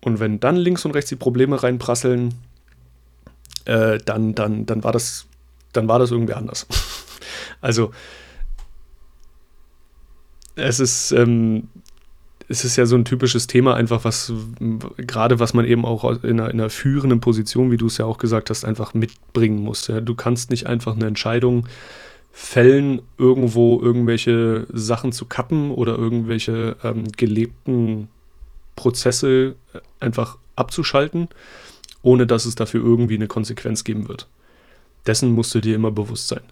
und wenn dann links und rechts die Probleme reinprasseln, äh, dann, dann, dann, war das, dann war das irgendwie anders. [LAUGHS] also es ist, ähm, es ist ja so ein typisches Thema, einfach was, gerade was man eben auch in einer, in einer führenden Position, wie du es ja auch gesagt hast, einfach mitbringen muss. Ja. Du kannst nicht einfach eine Entscheidung fällen, irgendwo irgendwelche Sachen zu kappen oder irgendwelche ähm, gelebten Prozesse einfach abzuschalten, ohne dass es dafür irgendwie eine Konsequenz geben wird. Dessen musst du dir immer bewusst sein.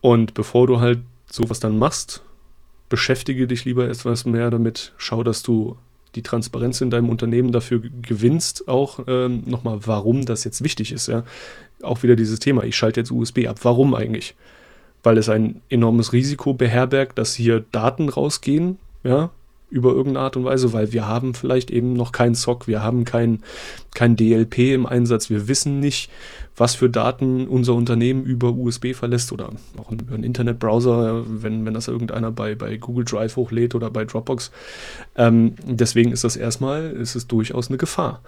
Und bevor du halt sowas dann machst, beschäftige dich lieber etwas mehr damit, schau, dass du die Transparenz in deinem Unternehmen dafür gewinnst, auch ähm, nochmal, warum das jetzt wichtig ist. Ja? Auch wieder dieses Thema, ich schalte jetzt USB ab. Warum eigentlich? Weil es ein enormes Risiko beherbergt, dass hier Daten rausgehen, ja, über irgendeine Art und Weise, weil wir haben vielleicht eben noch keinen SOC, wir haben kein, kein DLP im Einsatz, wir wissen nicht, was für Daten unser Unternehmen über USB verlässt oder auch über einen Internetbrowser, wenn, wenn das irgendeiner bei, bei Google Drive hochlädt oder bei Dropbox. Ähm, deswegen ist das erstmal, ist es durchaus eine Gefahr.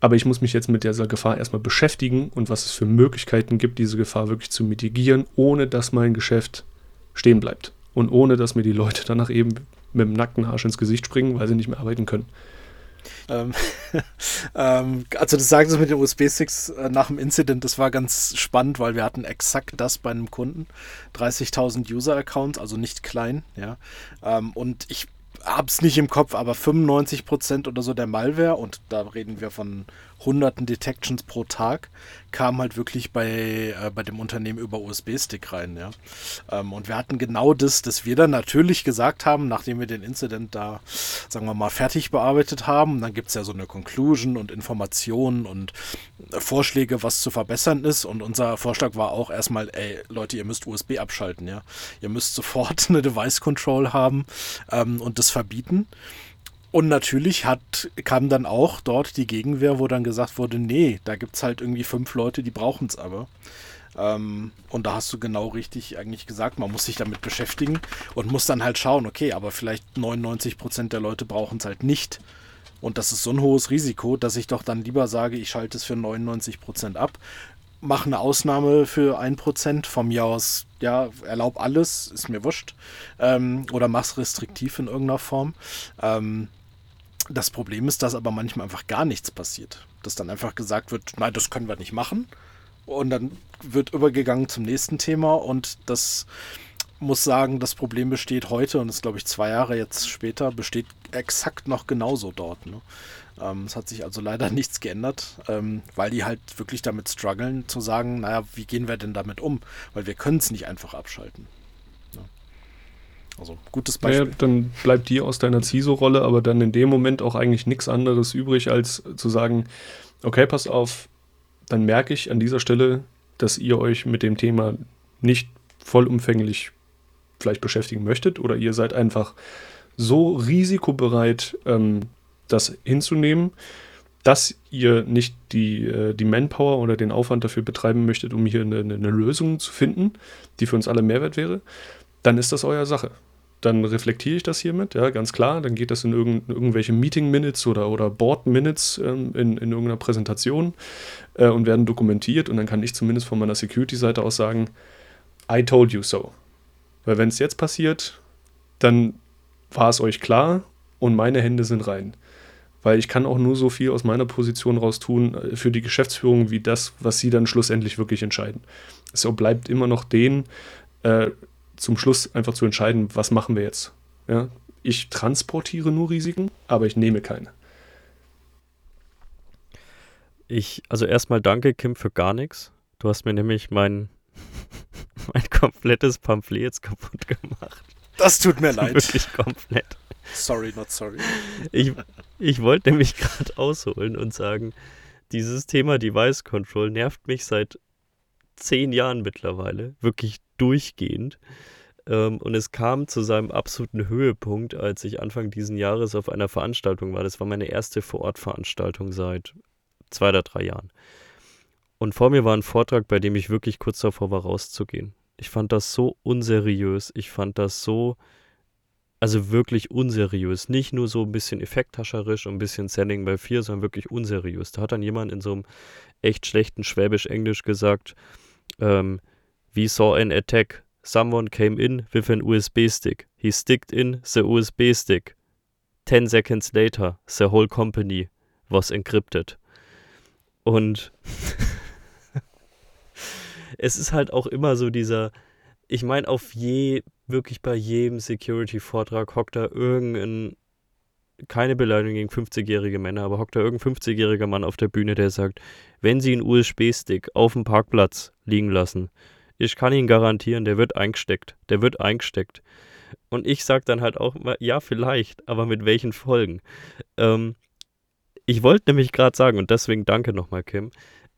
Aber ich muss mich jetzt mit dieser Gefahr erstmal beschäftigen und was es für Möglichkeiten gibt, diese Gefahr wirklich zu mitigieren, ohne dass mein Geschäft stehen bleibt. Und ohne dass mir die Leute danach eben mit dem nackten Arsch ins Gesicht springen, weil sie nicht mehr arbeiten können. Ähm, [LAUGHS] ähm, also das sagst du mit den USB-Sticks äh, nach dem Incident, das war ganz spannend, weil wir hatten exakt das bei einem Kunden. 30.000 User-Accounts, also nicht klein, ja. Ähm, und ich hab's nicht im Kopf, aber 95% oder so der Malware, und da reden wir von hunderten Detections pro Tag, kam halt wirklich bei, äh, bei dem Unternehmen über USB-Stick rein, ja. Ähm, und wir hatten genau das, dass wir dann natürlich gesagt haben, nachdem wir den Incident da, sagen wir mal, fertig bearbeitet haben, dann gibt es ja so eine Conclusion und Informationen und äh, Vorschläge, was zu verbessern ist. Und unser Vorschlag war auch erstmal, ey, Leute, ihr müsst USB abschalten, ja. Ihr müsst sofort [LAUGHS] eine Device Control haben ähm, und das verbieten. Und natürlich hat, kam dann auch dort die Gegenwehr, wo dann gesagt wurde, nee, da gibt es halt irgendwie fünf Leute, die brauchen es aber. Ähm, und da hast du genau richtig eigentlich gesagt, man muss sich damit beschäftigen und muss dann halt schauen, okay, aber vielleicht 99 Prozent der Leute brauchen es halt nicht. Und das ist so ein hohes Risiko, dass ich doch dann lieber sage, ich schalte es für 99 Prozent ab, mache eine Ausnahme für 1%, von mir aus, ja, erlaub alles, ist mir wurscht. Ähm, oder mach's restriktiv in irgendeiner Form. Ähm, das Problem ist, dass aber manchmal einfach gar nichts passiert. Dass dann einfach gesagt wird, nein, das können wir nicht machen. Und dann wird übergegangen zum nächsten Thema und das muss sagen, das Problem besteht heute und ist, glaube ich, zwei Jahre jetzt später, besteht exakt noch genauso dort. Ne? Ähm, es hat sich also leider [LAUGHS] nichts geändert, ähm, weil die halt wirklich damit strugglen, zu sagen, naja, wie gehen wir denn damit um? Weil wir können es nicht einfach abschalten. Also gutes Beispiel. Naja, dann bleibt dir aus deiner CISO-Rolle aber dann in dem Moment auch eigentlich nichts anderes übrig, als zu sagen, okay, pass auf, dann merke ich an dieser Stelle, dass ihr euch mit dem Thema nicht vollumfänglich vielleicht beschäftigen möchtet oder ihr seid einfach so risikobereit, ähm, das hinzunehmen, dass ihr nicht die, äh, die Manpower oder den Aufwand dafür betreiben möchtet, um hier eine, eine Lösung zu finden, die für uns alle Mehrwert wäre, dann ist das euer Sache dann reflektiere ich das hiermit, ja, ganz klar. Dann geht das in irgend, irgendwelche Meeting-Minutes oder, oder Board-Minutes ähm, in, in irgendeiner Präsentation äh, und werden dokumentiert. Und dann kann ich zumindest von meiner Security-Seite aus sagen, I told you so. Weil wenn es jetzt passiert, dann war es euch klar und meine Hände sind rein. Weil ich kann auch nur so viel aus meiner Position raus tun äh, für die Geschäftsführung, wie das, was sie dann schlussendlich wirklich entscheiden. So bleibt immer noch denen äh, zum Schluss einfach zu entscheiden, was machen wir jetzt. Ja? Ich transportiere nur Risiken, aber ich nehme keine. Ich, also erstmal danke, Kim, für gar nichts. Du hast mir nämlich mein, [LAUGHS] mein komplettes Pamphlet jetzt kaputt gemacht. Das tut mir leid. Wirklich komplett. Sorry, not sorry. Ich, ich wollte nämlich [LAUGHS] gerade ausholen und sagen, dieses Thema Device Control nervt mich seit zehn Jahren mittlerweile, wirklich durchgehend. Ähm, und es kam zu seinem absoluten Höhepunkt, als ich Anfang diesen Jahres auf einer Veranstaltung war. Das war meine erste Vorortveranstaltung seit zwei oder drei Jahren. Und vor mir war ein Vortrag, bei dem ich wirklich kurz davor war, rauszugehen. Ich fand das so unseriös. Ich fand das so, also wirklich unseriös. Nicht nur so ein bisschen effekthascherisch und ein bisschen Selling bei vier, sondern wirklich unseriös. Da hat dann jemand in so einem echt schlechten Schwäbisch-Englisch gesagt, ähm, we saw an attack. Someone came in with an USB stick. He sticked in the USB stick. Ten seconds later, the whole company was encrypted. Und [LAUGHS] es ist halt auch immer so dieser, ich meine, auf je, wirklich bei jedem Security-Vortrag hockt da irgendein, keine Beleidigung gegen 50-jährige Männer, aber hockt da irgendein 50-jähriger Mann auf der Bühne, der sagt, wenn Sie einen USB-Stick auf dem Parkplatz liegen lassen, ich kann Ihnen garantieren, der wird eingesteckt. Der wird eingesteckt. Und ich sage dann halt auch immer, ja, vielleicht, aber mit welchen Folgen? Ähm, ich wollte nämlich gerade sagen, und deswegen danke nochmal, Kim,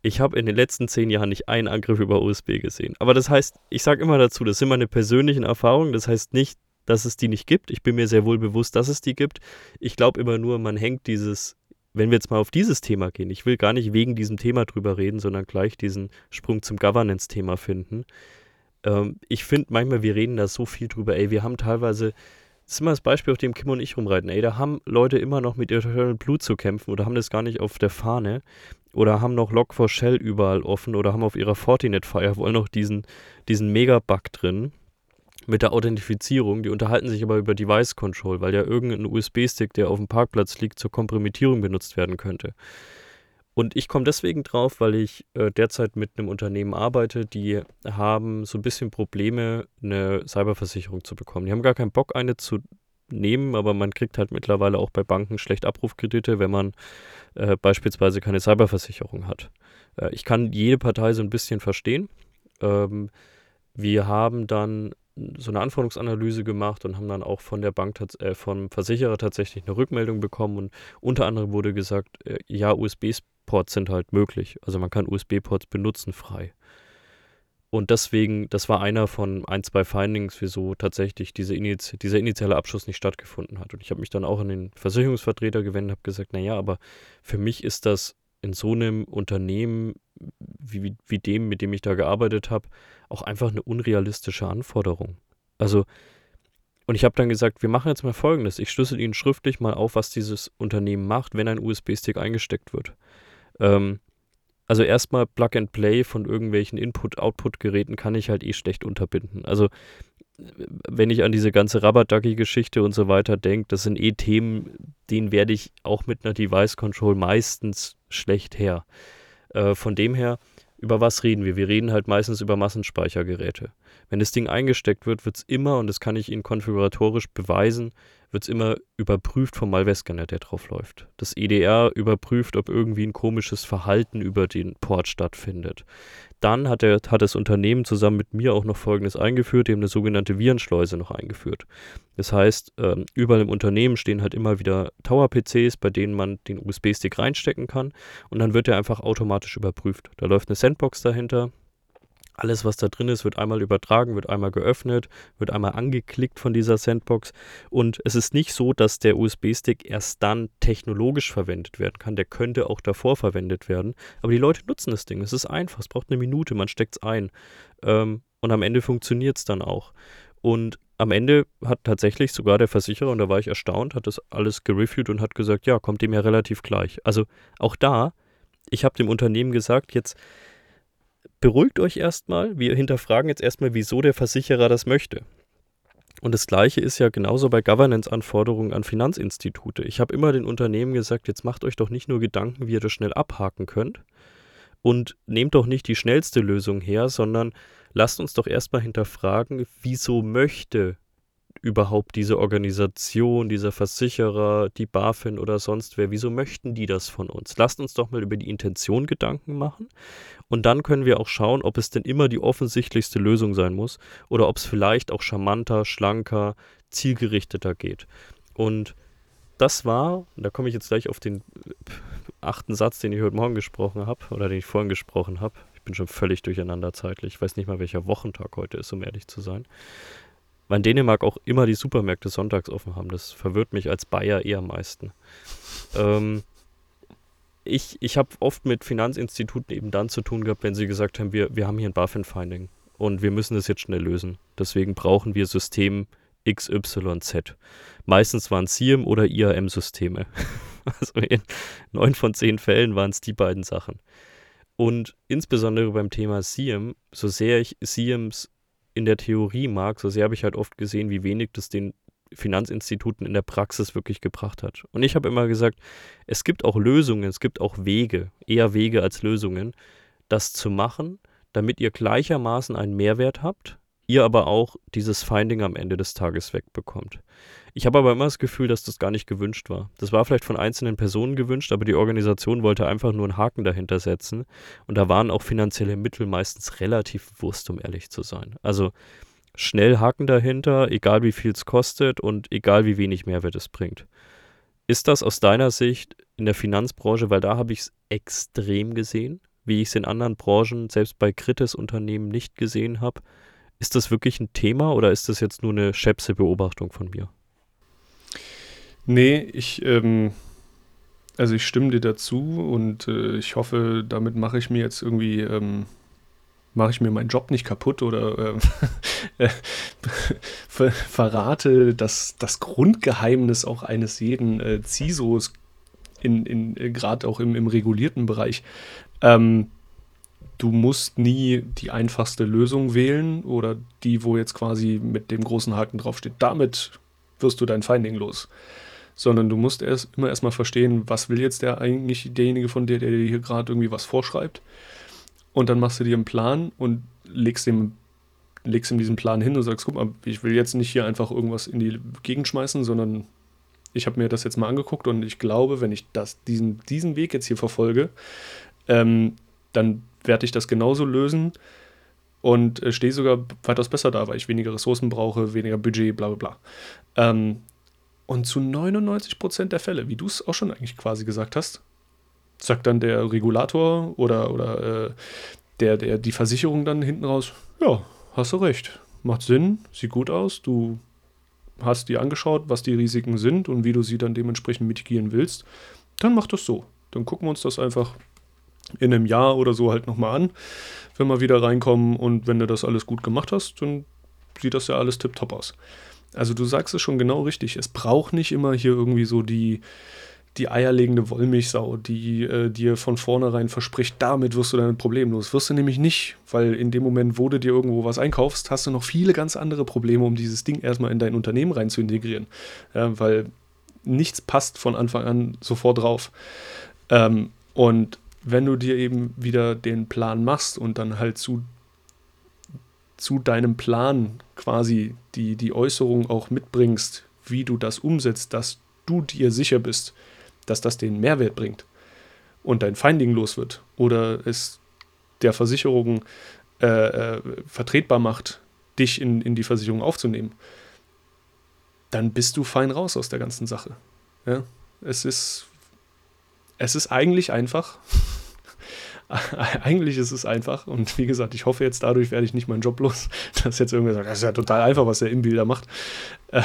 ich habe in den letzten zehn Jahren nicht einen Angriff über USB gesehen. Aber das heißt, ich sage immer dazu, das sind meine persönlichen Erfahrungen. Das heißt nicht, dass es die nicht gibt. Ich bin mir sehr wohl bewusst, dass es die gibt. Ich glaube immer nur, man hängt dieses wenn wir jetzt mal auf dieses Thema gehen, ich will gar nicht wegen diesem Thema drüber reden, sondern gleich diesen Sprung zum Governance-Thema finden. Ähm, ich finde manchmal, wir reden da so viel drüber, ey, wir haben teilweise, das ist immer das Beispiel, auf dem Kim und ich rumreiten, ey, da haben Leute immer noch mit Eternal Blut zu kämpfen oder haben das gar nicht auf der Fahne oder haben noch Log4Shell überall offen oder haben auf ihrer Fortinet-Firewall noch diesen, diesen Mega-Bug drin mit der Authentifizierung, die unterhalten sich aber über Device Control, weil ja irgendein USB-Stick, der auf dem Parkplatz liegt, zur Kompromittierung benutzt werden könnte. Und ich komme deswegen drauf, weil ich äh, derzeit mit einem Unternehmen arbeite, die haben so ein bisschen Probleme, eine Cyberversicherung zu bekommen. Die haben gar keinen Bock, eine zu nehmen, aber man kriegt halt mittlerweile auch bei Banken schlecht Abrufkredite, wenn man äh, beispielsweise keine Cyberversicherung hat. Äh, ich kann jede Partei so ein bisschen verstehen. Ähm, wir haben dann so eine Anforderungsanalyse gemacht und haben dann auch von der Bank, äh, vom Versicherer tatsächlich eine Rückmeldung bekommen und unter anderem wurde gesagt, äh, ja, USB-Ports sind halt möglich. Also man kann USB-Ports benutzen frei. Und deswegen, das war einer von ein, zwei Findings, wieso tatsächlich diese Iniz dieser initiale Abschluss nicht stattgefunden hat. Und ich habe mich dann auch an den Versicherungsvertreter gewendet und habe gesagt, naja, aber für mich ist das in so einem Unternehmen wie, wie dem, mit dem ich da gearbeitet habe, auch einfach eine unrealistische Anforderung. Also, und ich habe dann gesagt, wir machen jetzt mal Folgendes. Ich schlüssel Ihnen schriftlich mal auf, was dieses Unternehmen macht, wenn ein USB-Stick eingesteckt wird. Ähm, also erstmal Plug and Play von irgendwelchen Input-Output-Geräten kann ich halt eh schlecht unterbinden. Also wenn ich an diese ganze Rabadaki-Geschichte und so weiter denke, das sind eh Themen, denen werde ich auch mit einer Device Control meistens schlecht her. Äh, von dem her, über was reden wir? Wir reden halt meistens über Massenspeichergeräte. Wenn das Ding eingesteckt wird, wird es immer, und das kann ich Ihnen konfiguratorisch beweisen, wird es immer überprüft vom Malware-Scanner, der drauf läuft. Das EDR überprüft, ob irgendwie ein komisches Verhalten über den Port stattfindet. Dann hat, der, hat das Unternehmen zusammen mit mir auch noch Folgendes eingeführt, die haben eine sogenannte Virenschleuse noch eingeführt. Das heißt, ähm, überall im Unternehmen stehen halt immer wieder Tower-PCs, bei denen man den USB-Stick reinstecken kann und dann wird er einfach automatisch überprüft. Da läuft eine Sandbox dahinter, alles, was da drin ist, wird einmal übertragen, wird einmal geöffnet, wird einmal angeklickt von dieser Sandbox. Und es ist nicht so, dass der USB-Stick erst dann technologisch verwendet werden kann. Der könnte auch davor verwendet werden. Aber die Leute nutzen das Ding. Es ist einfach. Es braucht eine Minute. Man steckt es ein. Ähm, und am Ende funktioniert es dann auch. Und am Ende hat tatsächlich sogar der Versicherer, und da war ich erstaunt, hat das alles gereviewt und hat gesagt, ja, kommt dem ja relativ gleich. Also auch da, ich habe dem Unternehmen gesagt, jetzt beruhigt euch erstmal. Wir hinterfragen jetzt erstmal, wieso der Versicherer das möchte. Und das Gleiche ist ja genauso bei Governance-Anforderungen an Finanzinstitute. Ich habe immer den Unternehmen gesagt, jetzt macht euch doch nicht nur Gedanken, wie ihr das schnell abhaken könnt und nehmt doch nicht die schnellste Lösung her, sondern lasst uns doch erstmal hinterfragen, wieso möchte überhaupt diese Organisation, dieser Versicherer, die BaFin oder sonst wer, wieso möchten die das von uns? Lasst uns doch mal über die Intention Gedanken machen und dann können wir auch schauen, ob es denn immer die offensichtlichste Lösung sein muss oder ob es vielleicht auch charmanter, schlanker, zielgerichteter geht. Und das war, da komme ich jetzt gleich auf den achten Satz, den ich heute Morgen gesprochen habe oder den ich vorhin gesprochen habe. Ich bin schon völlig durcheinander zeitlich. Ich weiß nicht mal, welcher Wochentag heute ist, um ehrlich zu sein weil in Dänemark auch immer die Supermärkte sonntags offen haben. Das verwirrt mich als Bayer eher am meisten. Ähm, ich ich habe oft mit Finanzinstituten eben dann zu tun gehabt, wenn sie gesagt haben, wir, wir haben hier ein BaFin-Finding und wir müssen das jetzt schnell lösen. Deswegen brauchen wir System XYZ. Meistens waren es SIEM oder IAM-Systeme. [LAUGHS] also in neun von zehn Fällen waren es die beiden Sachen. Und insbesondere beim Thema SIEM, so sehr ich SIEMs in der Theorie mag, so sehr habe ich halt oft gesehen, wie wenig das den Finanzinstituten in der Praxis wirklich gebracht hat. Und ich habe immer gesagt, es gibt auch Lösungen, es gibt auch Wege, eher Wege als Lösungen, das zu machen, damit ihr gleichermaßen einen Mehrwert habt, ihr aber auch dieses Finding am Ende des Tages wegbekommt. Ich habe aber immer das Gefühl, dass das gar nicht gewünscht war. Das war vielleicht von einzelnen Personen gewünscht, aber die Organisation wollte einfach nur einen Haken dahinter setzen. Und da waren auch finanzielle Mittel meistens relativ Wurst, um ehrlich zu sein. Also schnell Haken dahinter, egal wie viel es kostet und egal wie wenig Mehrwert es bringt. Ist das aus deiner Sicht in der Finanzbranche, weil da habe ich es extrem gesehen, wie ich es in anderen Branchen, selbst bei Kritis-Unternehmen nicht gesehen habe, ist das wirklich ein Thema oder ist das jetzt nur eine schäpse Beobachtung von mir? Nee, ich, ähm, also ich stimme dir dazu und äh, ich hoffe, damit mache ich mir jetzt irgendwie, ähm, mache ich mir meinen Job nicht kaputt oder äh, [LAUGHS] ver verrate das, das Grundgeheimnis auch eines jeden äh, CISOs, in, in, äh, gerade auch im, im regulierten Bereich. Ähm, du musst nie die einfachste Lösung wählen oder die, wo jetzt quasi mit dem großen Haken draufsteht. Damit wirst du dein Finding los. Sondern du musst erst immer erstmal verstehen, was will jetzt der eigentlich derjenige von dir, der dir hier gerade irgendwie was vorschreibt. Und dann machst du dir einen Plan und legst ihm, legst ihm diesen Plan hin und sagst, guck mal, ich will jetzt nicht hier einfach irgendwas in die Gegend schmeißen, sondern ich habe mir das jetzt mal angeguckt und ich glaube, wenn ich das, diesen, diesen Weg jetzt hier verfolge, ähm, dann werde ich das genauso lösen und äh, stehe sogar weitaus besser da, weil ich weniger Ressourcen brauche, weniger Budget, bla bla bla. Ähm, und zu 99 Prozent der Fälle, wie du es auch schon eigentlich quasi gesagt hast, sagt dann der Regulator oder, oder äh, der, der die Versicherung dann hinten raus, ja, hast du recht, macht Sinn, sieht gut aus, du hast dir angeschaut, was die Risiken sind und wie du sie dann dementsprechend mitigieren willst, dann mach das so. Dann gucken wir uns das einfach in einem Jahr oder so halt nochmal an, wenn wir wieder reinkommen und wenn du das alles gut gemacht hast, dann sieht das ja alles tipptopp aus. Also du sagst es schon genau richtig. Es braucht nicht immer hier irgendwie so die, die eierlegende Wollmilchsau, die äh, dir von vornherein verspricht, damit wirst du dein Problem los. Wirst du nämlich nicht, weil in dem Moment, wo du dir irgendwo was einkaufst, hast du noch viele ganz andere Probleme, um dieses Ding erstmal in dein Unternehmen rein zu integrieren. Ja, weil nichts passt von Anfang an sofort drauf. Ähm, und wenn du dir eben wieder den Plan machst und dann halt zu, zu deinem Plan quasi die, die Äußerung auch mitbringst, wie du das umsetzt, dass du dir sicher bist, dass das den Mehrwert bringt und dein Finding los wird oder es der Versicherung äh, äh, vertretbar macht, dich in, in die Versicherung aufzunehmen, dann bist du fein raus aus der ganzen Sache. Ja? Es ist es ist eigentlich einfach. [LAUGHS] eigentlich ist es einfach. Und wie gesagt, ich hoffe jetzt, dadurch werde ich nicht meinen Job los, [LAUGHS] dass jetzt irgendwer sagt, das ist ja total einfach, was der Imbilder macht. [LAUGHS]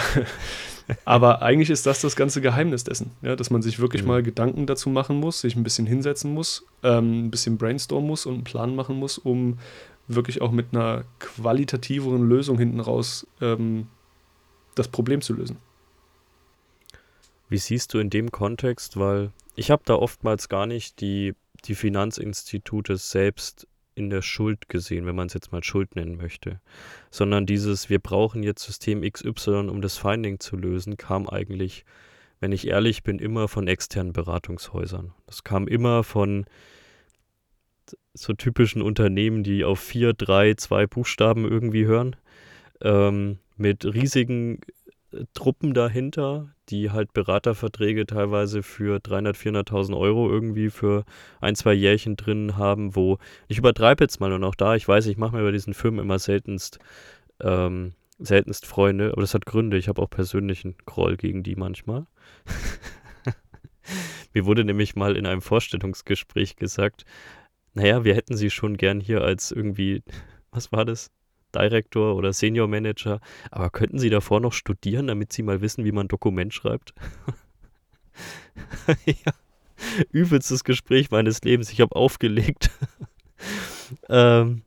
Aber eigentlich ist das das ganze Geheimnis dessen, ja, dass man sich wirklich mhm. mal Gedanken dazu machen muss, sich ein bisschen hinsetzen muss, ähm, ein bisschen brainstormen muss und einen Plan machen muss, um wirklich auch mit einer qualitativeren Lösung hinten raus ähm, das Problem zu lösen. Wie siehst du in dem Kontext, weil ich habe da oftmals gar nicht die, die Finanzinstitute selbst in der Schuld gesehen, wenn man es jetzt mal Schuld nennen möchte, sondern dieses, wir brauchen jetzt System XY, um das Finding zu lösen, kam eigentlich, wenn ich ehrlich bin, immer von externen Beratungshäusern. Das kam immer von so typischen Unternehmen, die auf vier, drei, zwei Buchstaben irgendwie hören, ähm, mit riesigen Truppen dahinter, die halt Beraterverträge teilweise für 300, 400.000 Euro irgendwie für ein, zwei Jährchen drin haben, wo ich übertreibe jetzt mal und auch da, ich weiß, ich mache mir bei diesen Firmen immer seltenst, ähm, seltenst Freunde, aber das hat Gründe. Ich habe auch persönlichen Groll gegen die manchmal. [LAUGHS] Mir wurde nämlich mal in einem Vorstellungsgespräch gesagt, naja, wir hätten sie schon gern hier als irgendwie, [LAUGHS] was war das? Director oder Senior Manager. Aber könnten Sie davor noch studieren, damit Sie mal wissen, wie man ein Dokument schreibt? [LAUGHS] ja, übelstes Gespräch meines Lebens. Ich habe aufgelegt. [LAUGHS] ähm,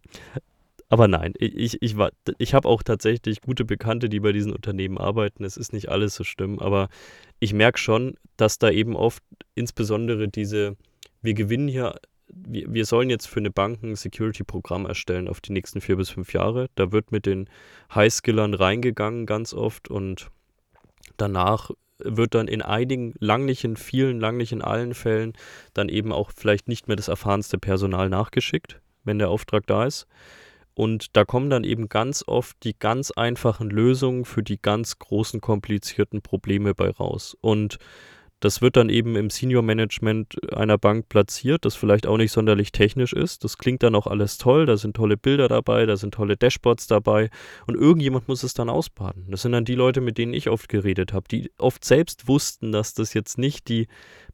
aber nein, ich, ich, ich habe auch tatsächlich gute Bekannte, die bei diesen Unternehmen arbeiten. Es ist nicht alles so schlimm, aber ich merke schon, dass da eben oft insbesondere diese, wir gewinnen hier wir, wir sollen jetzt für eine Bank ein Security-Programm erstellen auf die nächsten vier bis fünf Jahre. Da wird mit den Highskillern reingegangen ganz oft und danach wird dann in einigen, lang nicht in vielen, lang nicht in allen Fällen, dann eben auch vielleicht nicht mehr das erfahrenste Personal nachgeschickt, wenn der Auftrag da ist. Und da kommen dann eben ganz oft die ganz einfachen Lösungen für die ganz großen, komplizierten Probleme bei raus. Und das wird dann eben im Senior Management einer Bank platziert, das vielleicht auch nicht sonderlich technisch ist. Das klingt dann auch alles toll, da sind tolle Bilder dabei, da sind tolle Dashboards dabei und irgendjemand muss es dann ausbaden. Das sind dann die Leute, mit denen ich oft geredet habe, die oft selbst wussten, dass das jetzt nicht die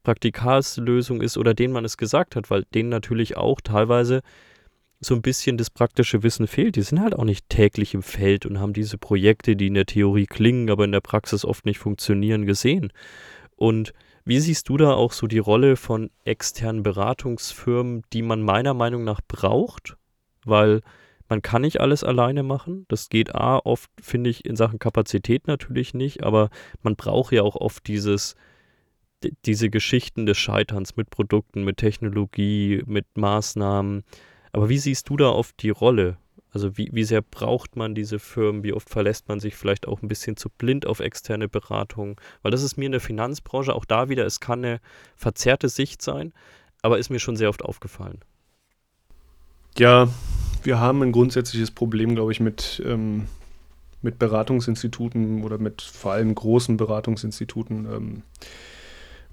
praktikalste Lösung ist oder denen man es gesagt hat, weil denen natürlich auch teilweise so ein bisschen das praktische Wissen fehlt. Die sind halt auch nicht täglich im Feld und haben diese Projekte, die in der Theorie klingen, aber in der Praxis oft nicht funktionieren, gesehen. Und wie siehst du da auch so die Rolle von externen Beratungsfirmen, die man meiner Meinung nach braucht? Weil man kann nicht alles alleine machen. Das geht A, oft, finde ich, in Sachen Kapazität natürlich nicht, aber man braucht ja auch oft dieses, diese Geschichten des Scheiterns mit Produkten, mit Technologie, mit Maßnahmen. Aber wie siehst du da auf die Rolle? Also wie, wie sehr braucht man diese Firmen? Wie oft verlässt man sich vielleicht auch ein bisschen zu blind auf externe Beratung? Weil das ist mir in der Finanzbranche auch da wieder, es kann eine verzerrte Sicht sein, aber ist mir schon sehr oft aufgefallen. Ja, wir haben ein grundsätzliches Problem, glaube ich, mit, ähm, mit Beratungsinstituten oder mit vor allem großen Beratungsinstituten. Ähm,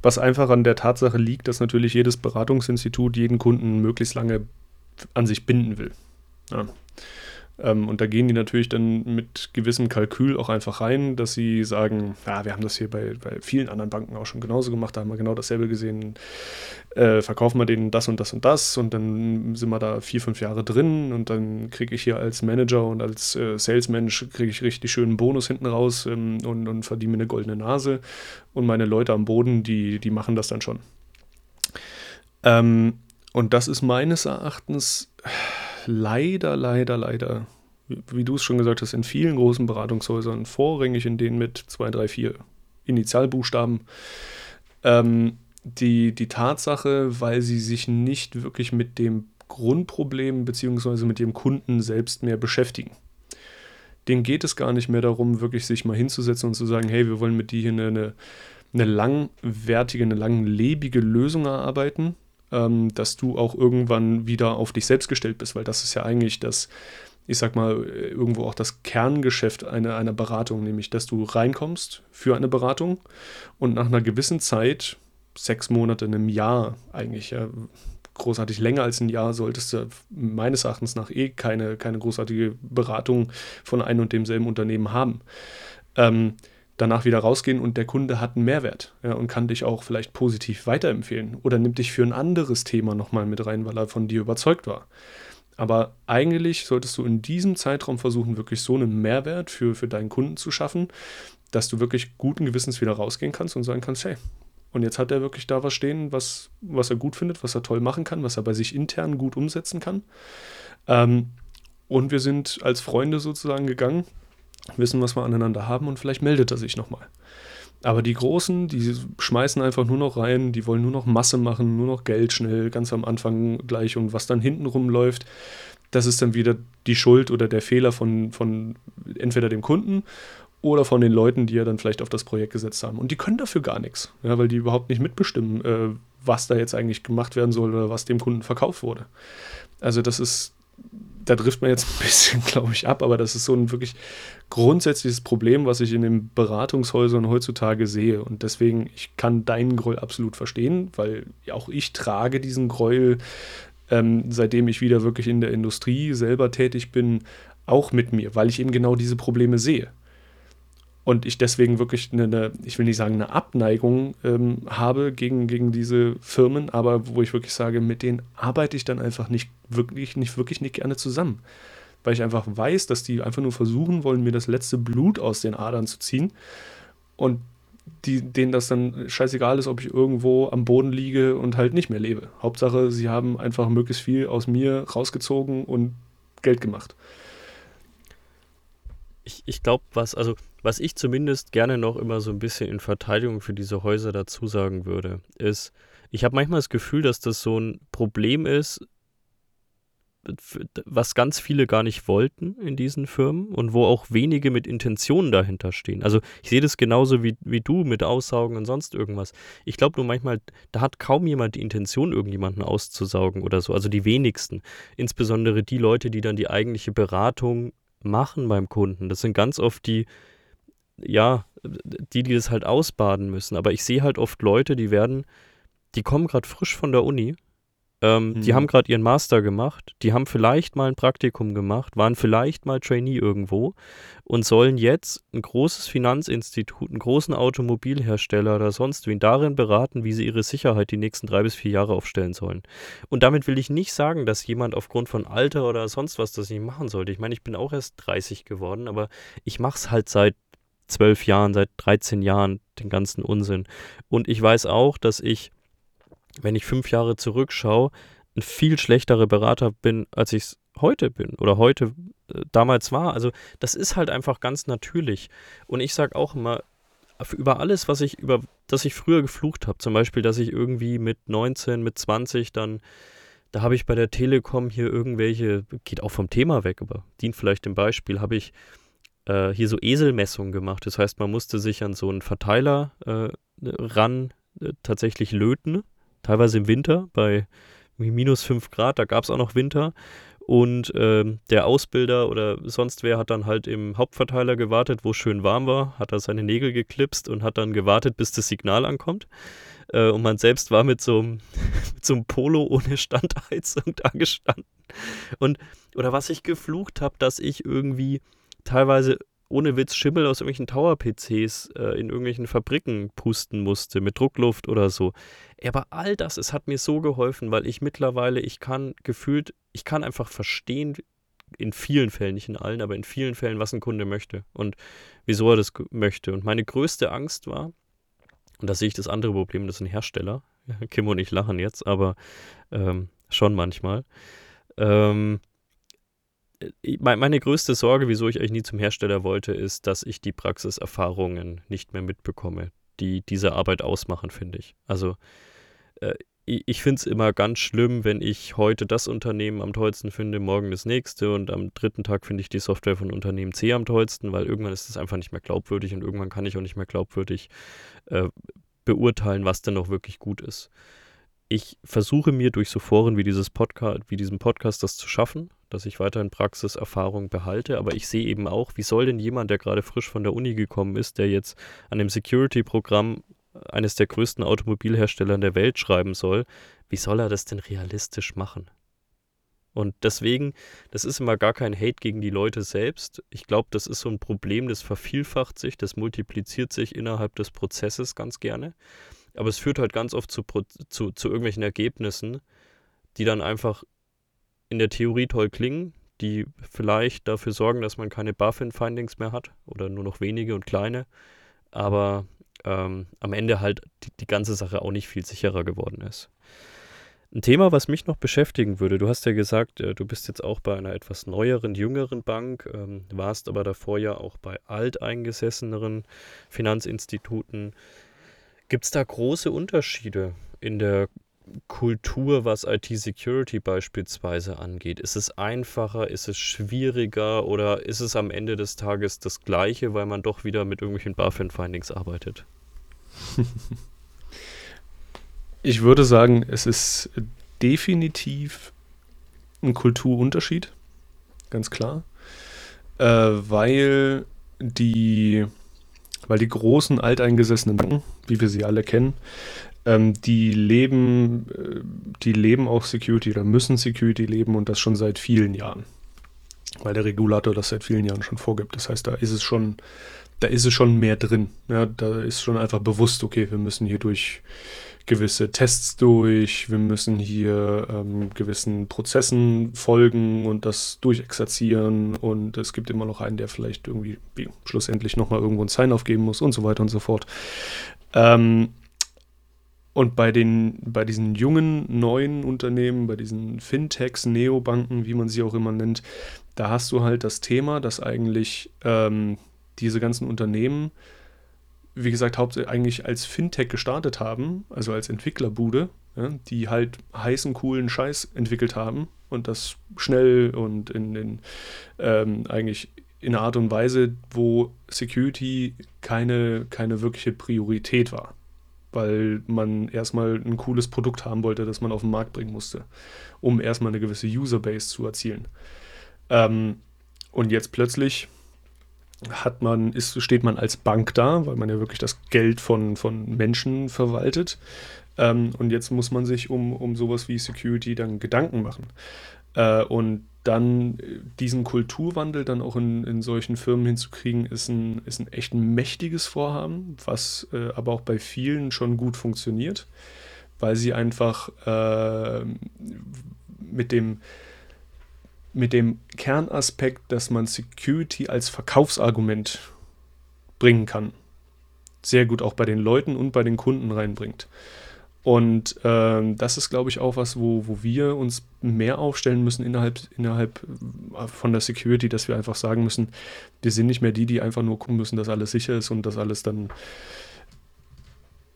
was einfach an der Tatsache liegt, dass natürlich jedes Beratungsinstitut jeden Kunden möglichst lange an sich binden will. Ja. Ähm, und da gehen die natürlich dann mit gewissem Kalkül auch einfach rein, dass sie sagen, ja, wir haben das hier bei, bei vielen anderen Banken auch schon genauso gemacht, da haben wir genau dasselbe gesehen, äh, verkaufen wir denen das und das und das und dann sind wir da vier, fünf Jahre drin und dann kriege ich hier als Manager und als äh, Salesmensch kriege ich richtig schönen Bonus hinten raus ähm, und, und verdiene mir eine goldene Nase und meine Leute am Boden, die, die machen das dann schon. Ähm, und das ist meines Erachtens leider, leider, leider, wie du es schon gesagt hast, in vielen großen Beratungshäusern, vorrangig in denen mit 2, 3, 4 Initialbuchstaben, ähm, die, die Tatsache, weil sie sich nicht wirklich mit dem Grundproblem bzw. mit dem Kunden selbst mehr beschäftigen. Denen geht es gar nicht mehr darum, wirklich sich mal hinzusetzen und zu sagen, hey, wir wollen mit dir hier eine, eine langwertige, eine langlebige Lösung erarbeiten, ähm, dass du auch irgendwann wieder auf dich selbst gestellt bist, weil das ist ja eigentlich das, ich sag mal, irgendwo auch das Kerngeschäft einer, einer Beratung, nämlich dass du reinkommst für eine Beratung und nach einer gewissen Zeit, sechs Monate, einem Jahr eigentlich, ja, großartig länger als ein Jahr solltest du meines Erachtens nach eh keine, keine großartige Beratung von einem und demselben Unternehmen haben. Ähm, danach wieder rausgehen und der Kunde hat einen Mehrwert ja, und kann dich auch vielleicht positiv weiterempfehlen oder nimmt dich für ein anderes Thema nochmal mit rein, weil er von dir überzeugt war. Aber eigentlich solltest du in diesem Zeitraum versuchen, wirklich so einen Mehrwert für, für deinen Kunden zu schaffen, dass du wirklich guten Gewissens wieder rausgehen kannst und sagen kannst, hey, und jetzt hat er wirklich da was stehen, was, was er gut findet, was er toll machen kann, was er bei sich intern gut umsetzen kann. Ähm, und wir sind als Freunde sozusagen gegangen wissen, was wir aneinander haben und vielleicht meldet er sich nochmal. Aber die Großen, die schmeißen einfach nur noch rein, die wollen nur noch Masse machen, nur noch Geld schnell, ganz am Anfang gleich und was dann hinten rumläuft, das ist dann wieder die Schuld oder der Fehler von, von entweder dem Kunden oder von den Leuten, die ja dann vielleicht auf das Projekt gesetzt haben. Und die können dafür gar nichts, ja, weil die überhaupt nicht mitbestimmen, äh, was da jetzt eigentlich gemacht werden soll oder was dem Kunden verkauft wurde. Also das ist da trifft man jetzt ein bisschen, [LAUGHS] glaube ich, ab, aber das ist so ein wirklich grundsätzliches Problem, was ich in den Beratungshäusern heutzutage sehe. Und deswegen, ich kann deinen Groll absolut verstehen, weil auch ich trage diesen Gräuel, ähm, seitdem ich wieder wirklich in der Industrie selber tätig bin, auch mit mir, weil ich eben genau diese Probleme sehe und ich deswegen wirklich eine, eine, ich will nicht sagen eine Abneigung ähm, habe gegen, gegen diese Firmen, aber wo ich wirklich sage, mit denen arbeite ich dann einfach nicht wirklich, nicht wirklich nicht gerne zusammen. Weil ich einfach weiß, dass die einfach nur versuchen wollen, mir das letzte Blut aus den Adern zu ziehen und die, denen das dann scheißegal ist, ob ich irgendwo am Boden liege und halt nicht mehr lebe. Hauptsache, sie haben einfach möglichst viel aus mir rausgezogen und Geld gemacht ich, ich glaube, was, also, was ich zumindest gerne noch immer so ein bisschen in Verteidigung für diese Häuser dazu sagen würde, ist, ich habe manchmal das Gefühl, dass das so ein Problem ist, was ganz viele gar nicht wollten in diesen Firmen und wo auch wenige mit Intentionen dahinter stehen. Also ich sehe das genauso wie, wie du mit Aussaugen und sonst irgendwas. Ich glaube nur manchmal, da hat kaum jemand die Intention, irgendjemanden auszusaugen oder so. Also die wenigsten. Insbesondere die Leute, die dann die eigentliche Beratung machen beim Kunden. Das sind ganz oft die, ja, die, die das halt ausbaden müssen. Aber ich sehe halt oft Leute, die werden, die kommen gerade frisch von der Uni ähm, mhm. Die haben gerade ihren Master gemacht, die haben vielleicht mal ein Praktikum gemacht, waren vielleicht mal Trainee irgendwo und sollen jetzt ein großes Finanzinstitut, einen großen Automobilhersteller oder sonst wen darin beraten, wie sie ihre Sicherheit die nächsten drei bis vier Jahre aufstellen sollen. Und damit will ich nicht sagen, dass jemand aufgrund von Alter oder sonst was das nicht machen sollte. Ich meine, ich bin auch erst 30 geworden, aber ich mache es halt seit zwölf Jahren, seit 13 Jahren, den ganzen Unsinn. Und ich weiß auch, dass ich wenn ich fünf Jahre zurückschaue, ein viel schlechterer Berater bin, als ich es heute bin oder heute äh, damals war. Also das ist halt einfach ganz natürlich. Und ich sage auch immer, über alles, was ich, über das ich früher geflucht habe, zum Beispiel, dass ich irgendwie mit 19, mit 20 dann da habe ich bei der Telekom hier irgendwelche, geht auch vom Thema weg, aber dient vielleicht dem Beispiel, habe ich äh, hier so Eselmessungen gemacht. Das heißt, man musste sich an so einen Verteiler äh, ran äh, tatsächlich löten, teilweise im Winter bei minus 5 Grad, da gab es auch noch Winter. Und ähm, der Ausbilder oder sonst wer hat dann halt im Hauptverteiler gewartet, wo schön warm war, hat da seine Nägel geklipst und hat dann gewartet, bis das Signal ankommt. Äh, und man selbst war mit so einem, [LAUGHS] mit so einem Polo ohne Standheizung [LAUGHS] da gestanden. Und, oder was ich geflucht habe, dass ich irgendwie teilweise ohne Witz Schimmel aus irgendwelchen Tower-PCs äh, in irgendwelchen Fabriken pusten musste, mit Druckluft oder so. Aber all das, es hat mir so geholfen, weil ich mittlerweile, ich kann gefühlt, ich kann einfach verstehen, in vielen Fällen, nicht in allen, aber in vielen Fällen, was ein Kunde möchte und wieso er das möchte. Und meine größte Angst war, und da sehe ich das andere Problem, das sind Hersteller. [LAUGHS] Kim und ich lachen jetzt, aber ähm, schon manchmal. Ähm, äh, meine größte Sorge, wieso ich eigentlich nie zum Hersteller wollte, ist, dass ich die Praxiserfahrungen nicht mehr mitbekomme, die diese Arbeit ausmachen, finde ich. Also äh, ich finde es immer ganz schlimm, wenn ich heute das Unternehmen am tollsten finde, morgen das nächste und am dritten Tag finde ich die Software von Unternehmen C am tollsten, weil irgendwann ist es einfach nicht mehr glaubwürdig und irgendwann kann ich auch nicht mehr glaubwürdig äh, beurteilen, was denn noch wirklich gut ist. Ich versuche mir durch so Foren wie, dieses Podcast, wie diesem Podcast das zu schaffen, dass ich weiterhin Praxiserfahrung behalte. Aber ich sehe eben auch, wie soll denn jemand, der gerade frisch von der Uni gekommen ist, der jetzt an dem Security-Programm eines der größten Automobilhersteller der Welt schreiben soll, wie soll er das denn realistisch machen? Und deswegen, das ist immer gar kein Hate gegen die Leute selbst. Ich glaube, das ist so ein Problem, das vervielfacht sich, das multipliziert sich innerhalb des Prozesses ganz gerne. Aber es führt halt ganz oft zu, zu, zu irgendwelchen Ergebnissen, die dann einfach in der Theorie toll klingen, die vielleicht dafür sorgen, dass man keine Buffin-Findings mehr hat oder nur noch wenige und kleine, aber ähm, am Ende halt die, die ganze Sache auch nicht viel sicherer geworden ist. Ein Thema, was mich noch beschäftigen würde, du hast ja gesagt, äh, du bist jetzt auch bei einer etwas neueren, jüngeren Bank, ähm, warst aber davor ja auch bei alteingesesseneren Finanzinstituten. Gibt es da große Unterschiede in der Kultur, was IT-Security beispielsweise angeht? Ist es einfacher, ist es schwieriger oder ist es am Ende des Tages das Gleiche, weil man doch wieder mit irgendwelchen BaFin-Findings arbeitet? [LAUGHS] Ich würde sagen, es ist definitiv ein Kulturunterschied, ganz klar, äh, weil die, weil die großen alteingesessenen Banken, wie wir sie alle kennen, ähm, die leben, äh, die leben auch Security oder müssen Security leben und das schon seit vielen Jahren. Weil der Regulator das seit vielen Jahren schon vorgibt. Das heißt, da ist es schon, da ist es schon mehr drin. Ja, da ist schon einfach bewusst, okay, wir müssen hier durch gewisse Tests durch, wir müssen hier ähm, gewissen Prozessen folgen und das durchexerzieren und es gibt immer noch einen, der vielleicht irgendwie wie, schlussendlich nochmal irgendwo ein Sign aufgeben muss und so weiter und so fort. Ähm, und bei, den, bei diesen jungen, neuen Unternehmen, bei diesen Fintechs, Neobanken, wie man sie auch immer nennt, da hast du halt das Thema, dass eigentlich ähm, diese ganzen Unternehmen, wie gesagt, hauptsächlich eigentlich als Fintech gestartet haben, also als Entwicklerbude, ja, die halt heißen, coolen Scheiß entwickelt haben und das schnell und in, in ähm, eigentlich in einer Art und Weise, wo Security keine, keine wirkliche Priorität war weil man erstmal ein cooles Produkt haben wollte, das man auf den Markt bringen musste, um erstmal eine gewisse Userbase zu erzielen. Ähm, und jetzt plötzlich hat man, ist, steht man als Bank da, weil man ja wirklich das Geld von, von Menschen verwaltet. Ähm, und jetzt muss man sich um, um sowas wie Security dann Gedanken machen. Äh, und dann äh, diesen Kulturwandel dann auch in, in solchen Firmen hinzukriegen, ist ein, ist ein echt mächtiges Vorhaben, was äh, aber auch bei vielen schon gut funktioniert, weil sie einfach äh, mit dem mit dem Kernaspekt, dass man Security als Verkaufsargument bringen kann, sehr gut auch bei den Leuten und bei den Kunden reinbringt. Und ähm, das ist, glaube ich, auch was, wo, wo wir uns mehr aufstellen müssen innerhalb, innerhalb äh, von der Security, dass wir einfach sagen müssen, wir sind nicht mehr die, die einfach nur gucken müssen, dass alles sicher ist und dass alles dann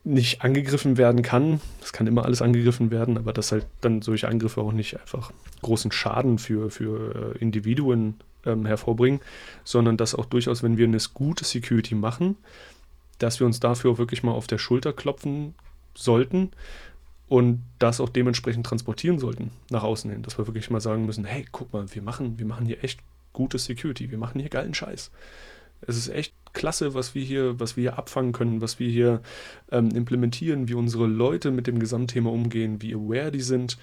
nicht angegriffen werden kann. Es kann immer alles angegriffen werden, aber dass halt dann solche Angriffe auch nicht einfach großen Schaden für, für äh, Individuen ähm, hervorbringen, sondern dass auch durchaus, wenn wir eine gute Security machen, dass wir uns dafür auch wirklich mal auf der Schulter klopfen sollten und das auch dementsprechend transportieren sollten nach außen hin, dass wir wirklich mal sagen müssen, hey, guck mal, wir machen, wir machen hier echt gute Security, wir machen hier geilen Scheiß. Es ist echt klasse, was wir hier, was wir hier abfangen können, was wir hier ähm, implementieren, wie unsere Leute mit dem Gesamtthema umgehen, wie aware die sind,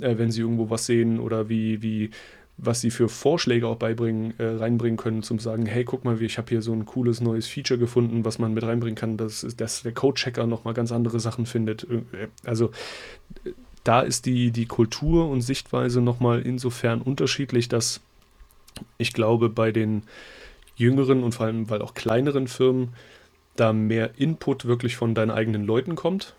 äh, wenn sie irgendwo was sehen oder wie, wie, was sie für Vorschläge auch beibringen, äh, reinbringen können, zum sagen, hey, guck mal, ich habe hier so ein cooles neues Feature gefunden, was man mit reinbringen kann, dass, dass der Code-Checker nochmal ganz andere Sachen findet. Äh, also da ist die, die Kultur und Sichtweise nochmal insofern unterschiedlich, dass ich glaube, bei den jüngeren und vor allem, weil auch kleineren Firmen da mehr Input wirklich von deinen eigenen Leuten kommt,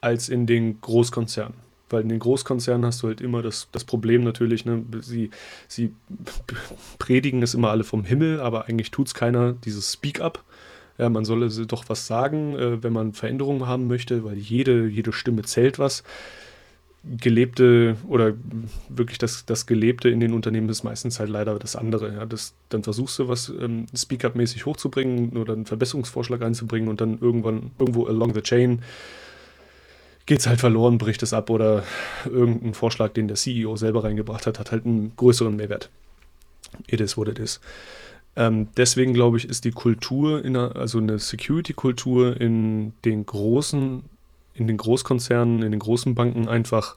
als in den Großkonzernen. Weil in den Großkonzernen hast du halt immer das, das Problem natürlich, ne, sie, sie [LAUGHS] predigen es immer alle vom Himmel, aber eigentlich tut es keiner, dieses Speak-up. Ja, man solle doch was sagen, äh, wenn man Veränderungen haben möchte, weil jede, jede Stimme zählt was gelebte oder wirklich das, das Gelebte in den Unternehmen ist meistens halt leider das andere. Ja. Das, dann versuchst du was ähm, Speak-up-mäßig hochzubringen oder einen Verbesserungsvorschlag einzubringen und dann irgendwann irgendwo along the chain geht es halt verloren, bricht es ab oder irgendein Vorschlag, den der CEO selber reingebracht hat, hat halt einen größeren Mehrwert. It is what it is. Ähm, deswegen glaube ich, ist die Kultur, in also eine Security-Kultur in den großen in den Großkonzernen, in den großen Banken einfach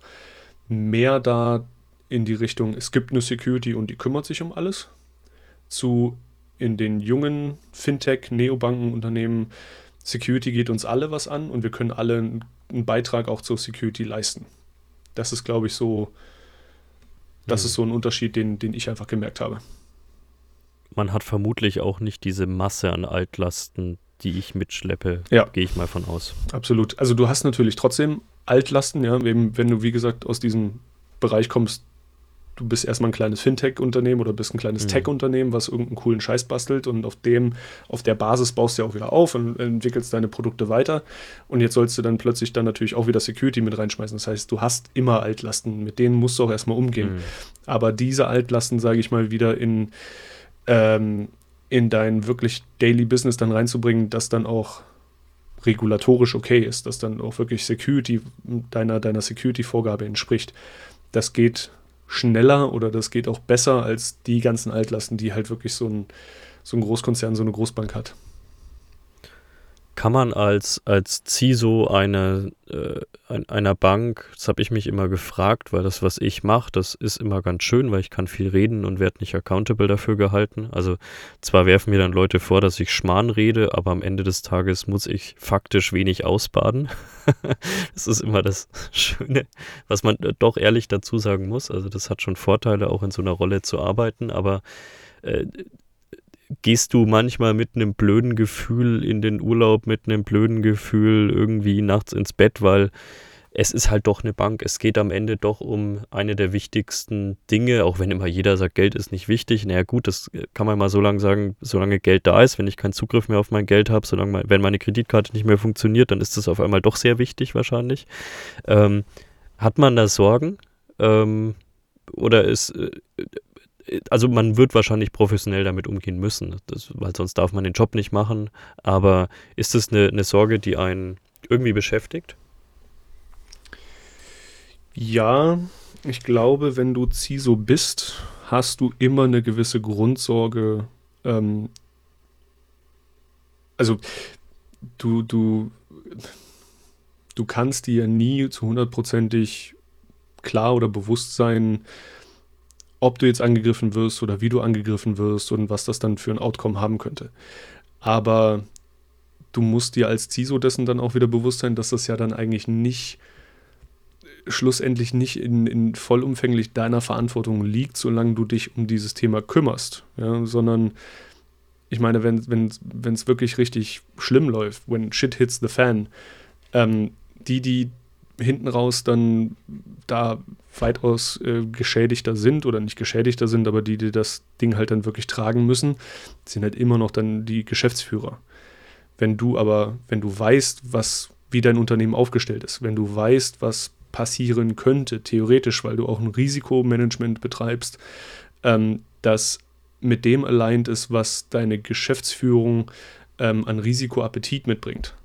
mehr da in die Richtung, es gibt eine Security und die kümmert sich um alles, zu in den jungen Fintech, Neobankenunternehmen, Security geht uns alle was an und wir können alle einen Beitrag auch zur Security leisten. Das ist, glaube ich, so, das hm. ist so ein Unterschied, den, den ich einfach gemerkt habe. Man hat vermutlich auch nicht diese Masse an Altlasten, die ich mitschleppe, ja. gehe ich mal von aus. Absolut. Also du hast natürlich trotzdem Altlasten, ja, wenn du, wie gesagt, aus diesem Bereich kommst, du bist erstmal ein kleines Fintech-Unternehmen oder bist ein kleines mhm. Tech-Unternehmen, was irgendeinen coolen Scheiß bastelt und auf dem, auf der Basis baust du ja auch wieder auf und entwickelst deine Produkte weiter. Und jetzt sollst du dann plötzlich dann natürlich auch wieder Security mit reinschmeißen. Das heißt, du hast immer Altlasten, mit denen musst du auch erstmal umgehen. Mhm. Aber diese Altlasten, sage ich mal, wieder in ähm, in dein wirklich Daily Business dann reinzubringen, das dann auch regulatorisch okay ist, dass dann auch wirklich Security deiner, deiner Security-Vorgabe entspricht. Das geht schneller oder das geht auch besser als die ganzen Altlasten, die halt wirklich so ein, so ein Großkonzern, so eine Großbank hat kann man als, als CISO eine, äh, einer Bank, das habe ich mich immer gefragt, weil das, was ich mache, das ist immer ganz schön, weil ich kann viel reden und werde nicht accountable dafür gehalten. Also zwar werfen mir dann Leute vor, dass ich Schmarrn rede, aber am Ende des Tages muss ich faktisch wenig ausbaden. [LAUGHS] das ist immer das [LAUGHS] Schöne, was man doch ehrlich dazu sagen muss. Also das hat schon Vorteile, auch in so einer Rolle zu arbeiten, aber äh, gehst du manchmal mit einem blöden Gefühl in den Urlaub, mit einem blöden Gefühl irgendwie nachts ins Bett, weil es ist halt doch eine Bank. Es geht am Ende doch um eine der wichtigsten Dinge, auch wenn immer jeder sagt, Geld ist nicht wichtig. Naja, gut, das kann man mal so lange sagen, solange Geld da ist, wenn ich keinen Zugriff mehr auf mein Geld habe, solange mein, wenn meine Kreditkarte nicht mehr funktioniert, dann ist das auf einmal doch sehr wichtig wahrscheinlich. Ähm, hat man da Sorgen? Ähm, oder ist, äh, also man wird wahrscheinlich professionell damit umgehen müssen, das, weil sonst darf man den Job nicht machen. Aber ist das eine, eine Sorge, die einen irgendwie beschäftigt? Ja, ich glaube, wenn du CISO bist, hast du immer eine gewisse Grundsorge. Ähm, also du, du, du kannst dir nie zu hundertprozentig klar oder bewusst sein, ob du jetzt angegriffen wirst oder wie du angegriffen wirst und was das dann für ein Outcome haben könnte. Aber du musst dir als CISO dessen dann auch wieder bewusst sein, dass das ja dann eigentlich nicht schlussendlich nicht in, in vollumfänglich deiner Verantwortung liegt, solange du dich um dieses Thema kümmerst, ja, sondern ich meine, wenn es wenn, wirklich richtig schlimm läuft, when shit hits the fan, ähm, die, die hinten raus dann da weitaus äh, geschädigter sind oder nicht geschädigter sind, aber die, die das Ding halt dann wirklich tragen müssen, sind halt immer noch dann die Geschäftsführer. Wenn du aber, wenn du weißt, was wie dein Unternehmen aufgestellt ist, wenn du weißt, was passieren könnte, theoretisch, weil du auch ein Risikomanagement betreibst, ähm, das mit dem aligned ist, was deine Geschäftsführung ähm, an Risikoappetit mitbringt,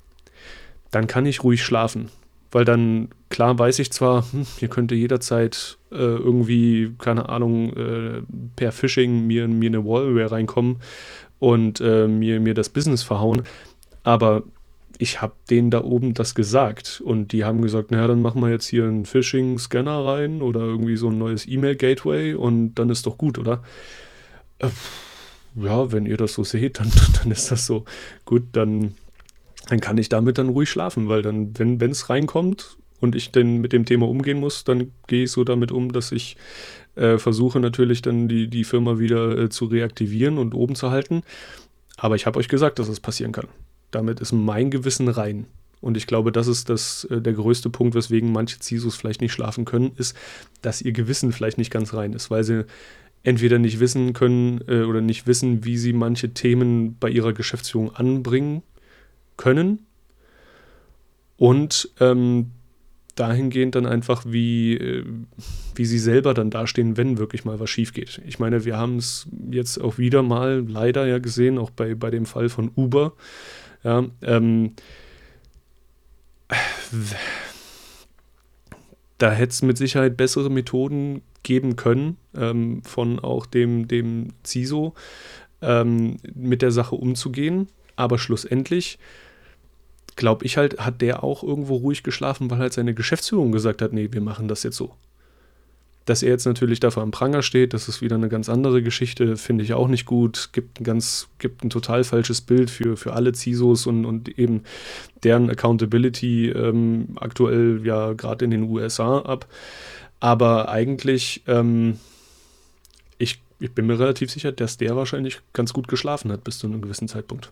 dann kann ich ruhig schlafen. Weil dann, klar weiß ich zwar, hm, hier könnte jederzeit äh, irgendwie, keine Ahnung, äh, per Phishing mir, mir eine Wallware reinkommen und äh, mir, mir das Business verhauen, aber ich habe denen da oben das gesagt und die haben gesagt, naja, dann machen wir jetzt hier einen Phishing-Scanner rein oder irgendwie so ein neues E-Mail-Gateway und dann ist doch gut, oder? Äh, ja, wenn ihr das so seht, [LAUGHS] dann, dann ist das so. Gut, dann, dann kann ich damit dann ruhig schlafen, weil dann, wenn es reinkommt und ich dann mit dem Thema umgehen muss, dann gehe ich so damit um, dass ich äh, versuche natürlich dann die, die Firma wieder äh, zu reaktivieren und oben zu halten. Aber ich habe euch gesagt, dass es das passieren kann. Damit ist mein Gewissen rein. Und ich glaube, das ist das, äh, der größte Punkt, weswegen manche CISOs vielleicht nicht schlafen können, ist, dass ihr Gewissen vielleicht nicht ganz rein ist, weil sie entweder nicht wissen können äh, oder nicht wissen, wie sie manche Themen bei ihrer Geschäftsführung anbringen können. Und ähm, dahingehend dann einfach, wie, äh, wie sie selber dann dastehen, wenn wirklich mal was schief geht. Ich meine, wir haben es jetzt auch wieder mal leider ja gesehen, auch bei, bei dem Fall von Uber. Ja, ähm, da hätte es mit Sicherheit bessere Methoden geben können ähm, von auch dem, dem CISO, ähm, mit der Sache umzugehen. Aber schlussendlich, glaube ich halt, hat der auch irgendwo ruhig geschlafen, weil halt seine Geschäftsführung gesagt hat, nee, wir machen das jetzt so. Dass er jetzt natürlich dafür am Pranger steht, das ist wieder eine ganz andere Geschichte, finde ich auch nicht gut. Gibt ein ganz, gibt ein total falsches Bild für, für alle CISOs und, und eben deren Accountability ähm, aktuell ja gerade in den USA ab. Aber eigentlich, ähm, ich, ich bin mir relativ sicher, dass der wahrscheinlich ganz gut geschlafen hat bis zu einem gewissen Zeitpunkt.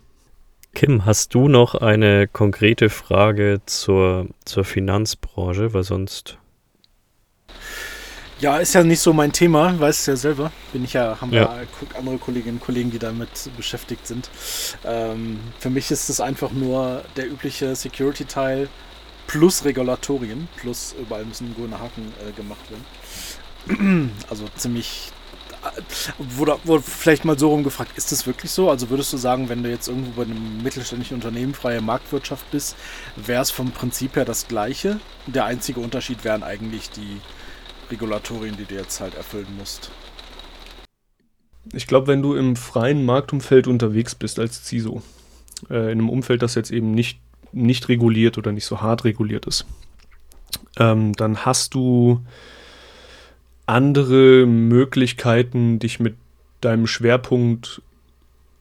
Kim, hast du noch eine konkrete Frage zur, zur Finanzbranche? Weil sonst ja, ist ja nicht so mein Thema, weißt du ja selber. Bin ich ja, haben ja, ja andere Kolleginnen und Kollegen, die damit beschäftigt sind. Ähm, für mich ist es einfach nur der übliche Security-Teil plus Regulatorien, plus überall müssen grüne Haken äh, gemacht werden. [CLEARS THROAT] Also ziemlich. Wurde, wurde vielleicht mal so rumgefragt, ist das wirklich so? Also würdest du sagen, wenn du jetzt irgendwo bei einem mittelständischen Unternehmen freie Marktwirtschaft bist, wäre es vom Prinzip her das gleiche? Der einzige Unterschied wären eigentlich die Regulatorien, die du jetzt halt erfüllen musst. Ich glaube, wenn du im freien Marktumfeld unterwegs bist als CISO, äh, in einem Umfeld, das jetzt eben nicht, nicht reguliert oder nicht so hart reguliert ist, ähm, dann hast du andere Möglichkeiten, dich mit deinem Schwerpunkt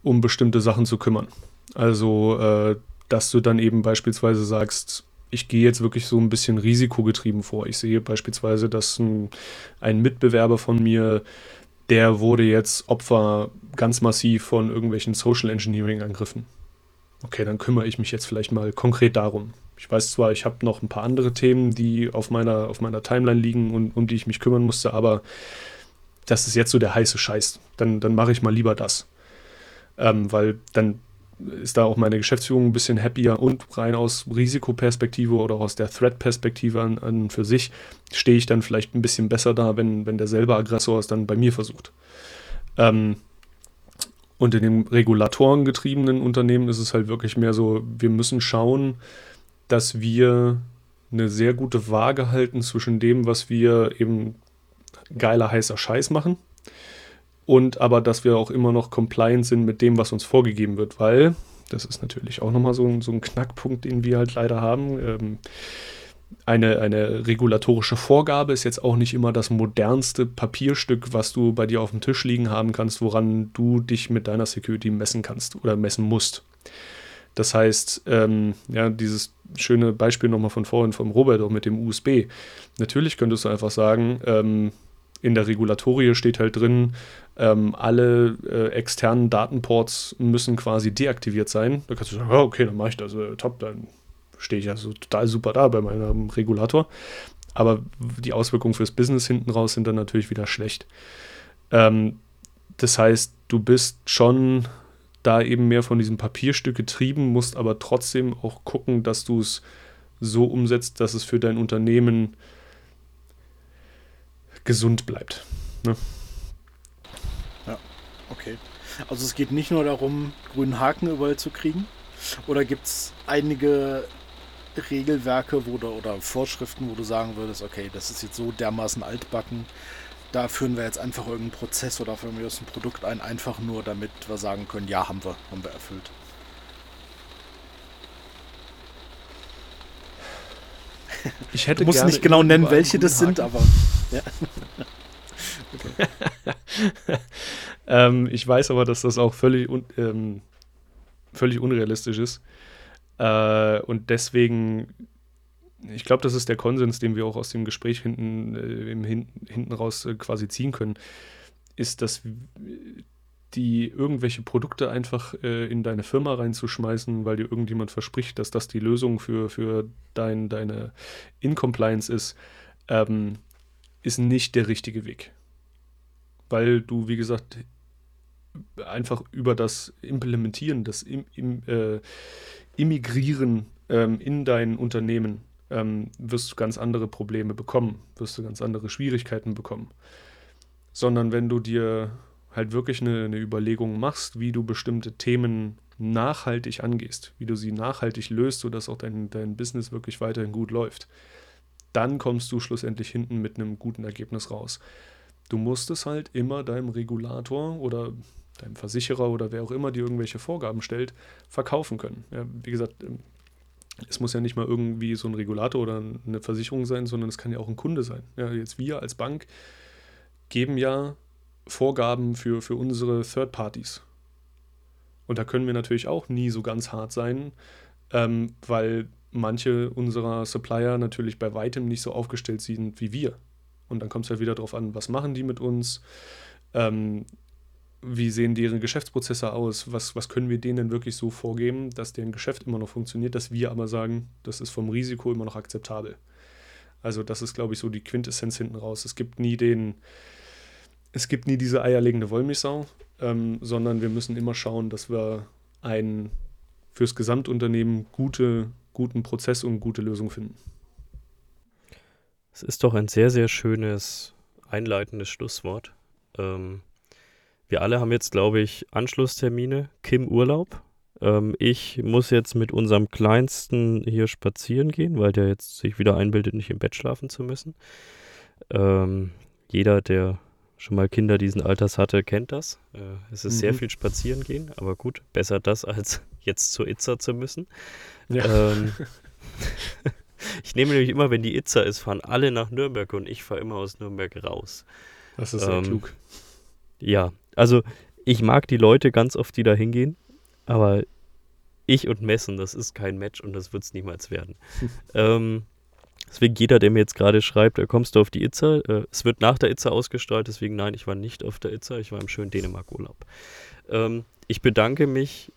um bestimmte Sachen zu kümmern. Also, äh, dass du dann eben beispielsweise sagst, ich gehe jetzt wirklich so ein bisschen risikogetrieben vor. Ich sehe beispielsweise, dass ein, ein, Mitbewerber von mir, der wurde jetzt Opfer ganz massiv von irgendwelchen Social Engineering-Angriffen. Okay, dann kümmere ich mich jetzt vielleicht mal konkret darum. Ich weiß zwar, ich habe noch ein paar andere Themen, die auf meiner, auf meiner Timeline liegen und um die ich mich kümmern musste, aber das ist jetzt so der heiße Scheiß. Dann, dann mache ich mal lieber das. Ähm, weil dann ist da auch meine Geschäftsführung ein bisschen happier und rein aus Risikoperspektive oder aus der Threat-Perspektive an, an, für sich stehe ich dann vielleicht ein bisschen besser da, wenn, wenn der selber Aggressor es dann bei mir versucht. Ähm, und in den regulatorengetriebenen Unternehmen ist es halt wirklich mehr so, wir müssen schauen, dass wir eine sehr gute Waage halten zwischen dem, was wir eben geiler heißer Scheiß machen und aber, dass wir auch immer noch compliant sind mit dem, was uns vorgegeben wird, weil, das ist natürlich auch nochmal so, ein, so ein Knackpunkt, den wir halt leider haben. Ähm, eine, eine regulatorische Vorgabe ist jetzt auch nicht immer das modernste Papierstück, was du bei dir auf dem Tisch liegen haben kannst, woran du dich mit deiner Security messen kannst oder messen musst. Das heißt, ähm, ja, dieses schöne Beispiel nochmal von vorhin vom Robert auch mit dem USB. Natürlich könntest du einfach sagen, ähm, in der Regulatorie steht halt drin, ähm, alle äh, externen Datenports müssen quasi deaktiviert sein. Da kannst du sagen, oh, okay, dann mache ich das, äh, top, dann stehe ich also total super da bei meinem Regulator. Aber die Auswirkungen fürs Business hinten raus sind dann natürlich wieder schlecht. Ähm, das heißt, du bist schon da eben mehr von diesem Papierstück getrieben, musst aber trotzdem auch gucken, dass du es so umsetzt, dass es für dein Unternehmen gesund bleibt. Ne? Ja, okay. Also es geht nicht nur darum, grünen Haken überall zu kriegen. Oder gibt es einige Regelwerke wo du, oder Vorschriften, wo du sagen würdest, okay, das ist jetzt so dermaßen altbacken, da führen wir jetzt einfach irgendeinen Prozess oder führen wir jetzt ein Produkt ein, einfach nur damit wir sagen können, ja, haben wir, haben wir erfüllt. [LAUGHS] Ich hätte du musst nicht genau nennen, welche das sind, aber. Ja. [LAUGHS] ähm, ich weiß aber, dass das auch völlig, un, ähm, völlig unrealistisch ist. Äh, und deswegen, ich glaube, das ist der Konsens, den wir auch aus dem Gespräch hinten, äh, im Hin hinten raus äh, quasi ziehen können, ist, dass die irgendwelche Produkte einfach äh, in deine Firma reinzuschmeißen, weil dir irgendjemand verspricht, dass das die Lösung für, für dein, deine In-Compliance ist, ähm, ist nicht der richtige Weg. Weil du, wie gesagt, einfach über das Implementieren, das im, im, äh, Immigrieren ähm, in dein Unternehmen ähm, wirst du ganz andere Probleme bekommen, wirst du ganz andere Schwierigkeiten bekommen. Sondern wenn du dir halt wirklich eine, eine Überlegung machst, wie du bestimmte Themen nachhaltig angehst, wie du sie nachhaltig löst, sodass auch dein, dein Business wirklich weiterhin gut läuft, dann kommst du schlussendlich hinten mit einem guten Ergebnis raus. Du musst es halt immer deinem Regulator oder deinem Versicherer oder wer auch immer dir irgendwelche Vorgaben stellt, verkaufen können. Ja, wie gesagt, ähm, es muss ja nicht mal irgendwie so ein Regulator oder eine Versicherung sein, sondern es kann ja auch ein Kunde sein. Ja, jetzt wir als Bank geben ja Vorgaben für, für unsere Third Parties. Und da können wir natürlich auch nie so ganz hart sein, ähm, weil manche unserer Supplier natürlich bei weitem nicht so aufgestellt sind wie wir. Und dann kommt es halt wieder darauf an, was machen die mit uns, ähm, wie sehen deren Geschäftsprozesse aus, was, was können wir denen wirklich so vorgeben, dass deren Geschäft immer noch funktioniert, dass wir aber sagen, das ist vom Risiko immer noch akzeptabel. Also das ist, glaube ich, so die Quintessenz hinten raus. Es gibt nie den, es gibt nie diese eierlegende Wollmilchsau, ähm, sondern wir müssen immer schauen, dass wir einen fürs Gesamtunternehmen gute, guten Prozess und gute Lösung finden. Es ist doch ein sehr, sehr schönes einleitendes Schlusswort. Ähm, wir alle haben jetzt, glaube ich, Anschlusstermine. Kim Urlaub. Ähm, ich muss jetzt mit unserem Kleinsten hier spazieren gehen, weil der jetzt sich wieder einbildet, nicht im Bett schlafen zu müssen. Ähm, jeder, der schon mal Kinder diesen Alters hatte, kennt das. Äh, es ist mhm. sehr viel spazieren gehen, aber gut, besser das, als [LAUGHS] jetzt zur Itza zu müssen. Ja. Ähm, [LAUGHS] Ich nehme nämlich immer, wenn die Itza ist, fahren alle nach Nürnberg und ich fahre immer aus Nürnberg raus. Das ist sehr ähm, klug. Ja, also ich mag die Leute ganz oft, die da hingehen, aber ich und Messen, das ist kein Match und das wird es niemals werden. [LAUGHS] ähm, deswegen jeder, der mir jetzt gerade schreibt, äh, kommst du auf die Itza? Äh, es wird nach der Itza ausgestrahlt, deswegen nein, ich war nicht auf der Itza, ich war im schönen Dänemark-Urlaub. Ähm, ich bedanke mich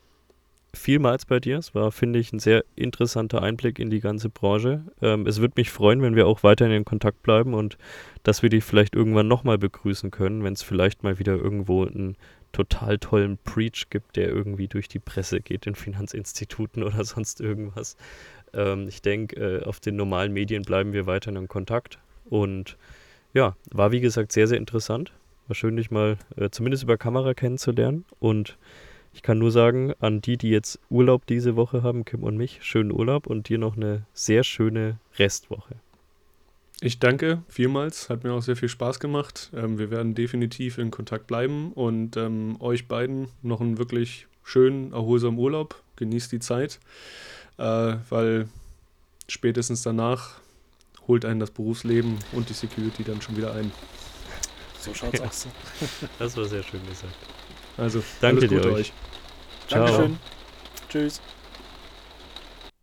vielmals bei dir. Es war, finde ich, ein sehr interessanter Einblick in die ganze Branche. Ähm, es würde mich freuen, wenn wir auch weiterhin in Kontakt bleiben und dass wir dich vielleicht irgendwann nochmal begrüßen können, wenn es vielleicht mal wieder irgendwo einen total tollen Preach gibt, der irgendwie durch die Presse geht in Finanzinstituten [LAUGHS] oder sonst irgendwas. Ähm, ich denke, äh, auf den normalen Medien bleiben wir weiterhin in Kontakt. Und ja, war wie gesagt sehr, sehr interessant. War schön, dich mal äh, zumindest über Kamera kennenzulernen und ich kann nur sagen, an die, die jetzt Urlaub diese Woche haben, Kim und mich, schönen Urlaub und dir noch eine sehr schöne Restwoche. Ich danke vielmals, hat mir auch sehr viel Spaß gemacht. Ähm, wir werden definitiv in Kontakt bleiben und ähm, euch beiden noch einen wirklich schönen, erholsamen Urlaub. Genießt die Zeit, äh, weil spätestens danach holt einen das Berufsleben und die Security dann schon wieder ein. So schaut's ja. [LAUGHS] aus. Das war sehr schön gesagt. Also, danke dir euch. Ciao. Dankeschön. Tschüss.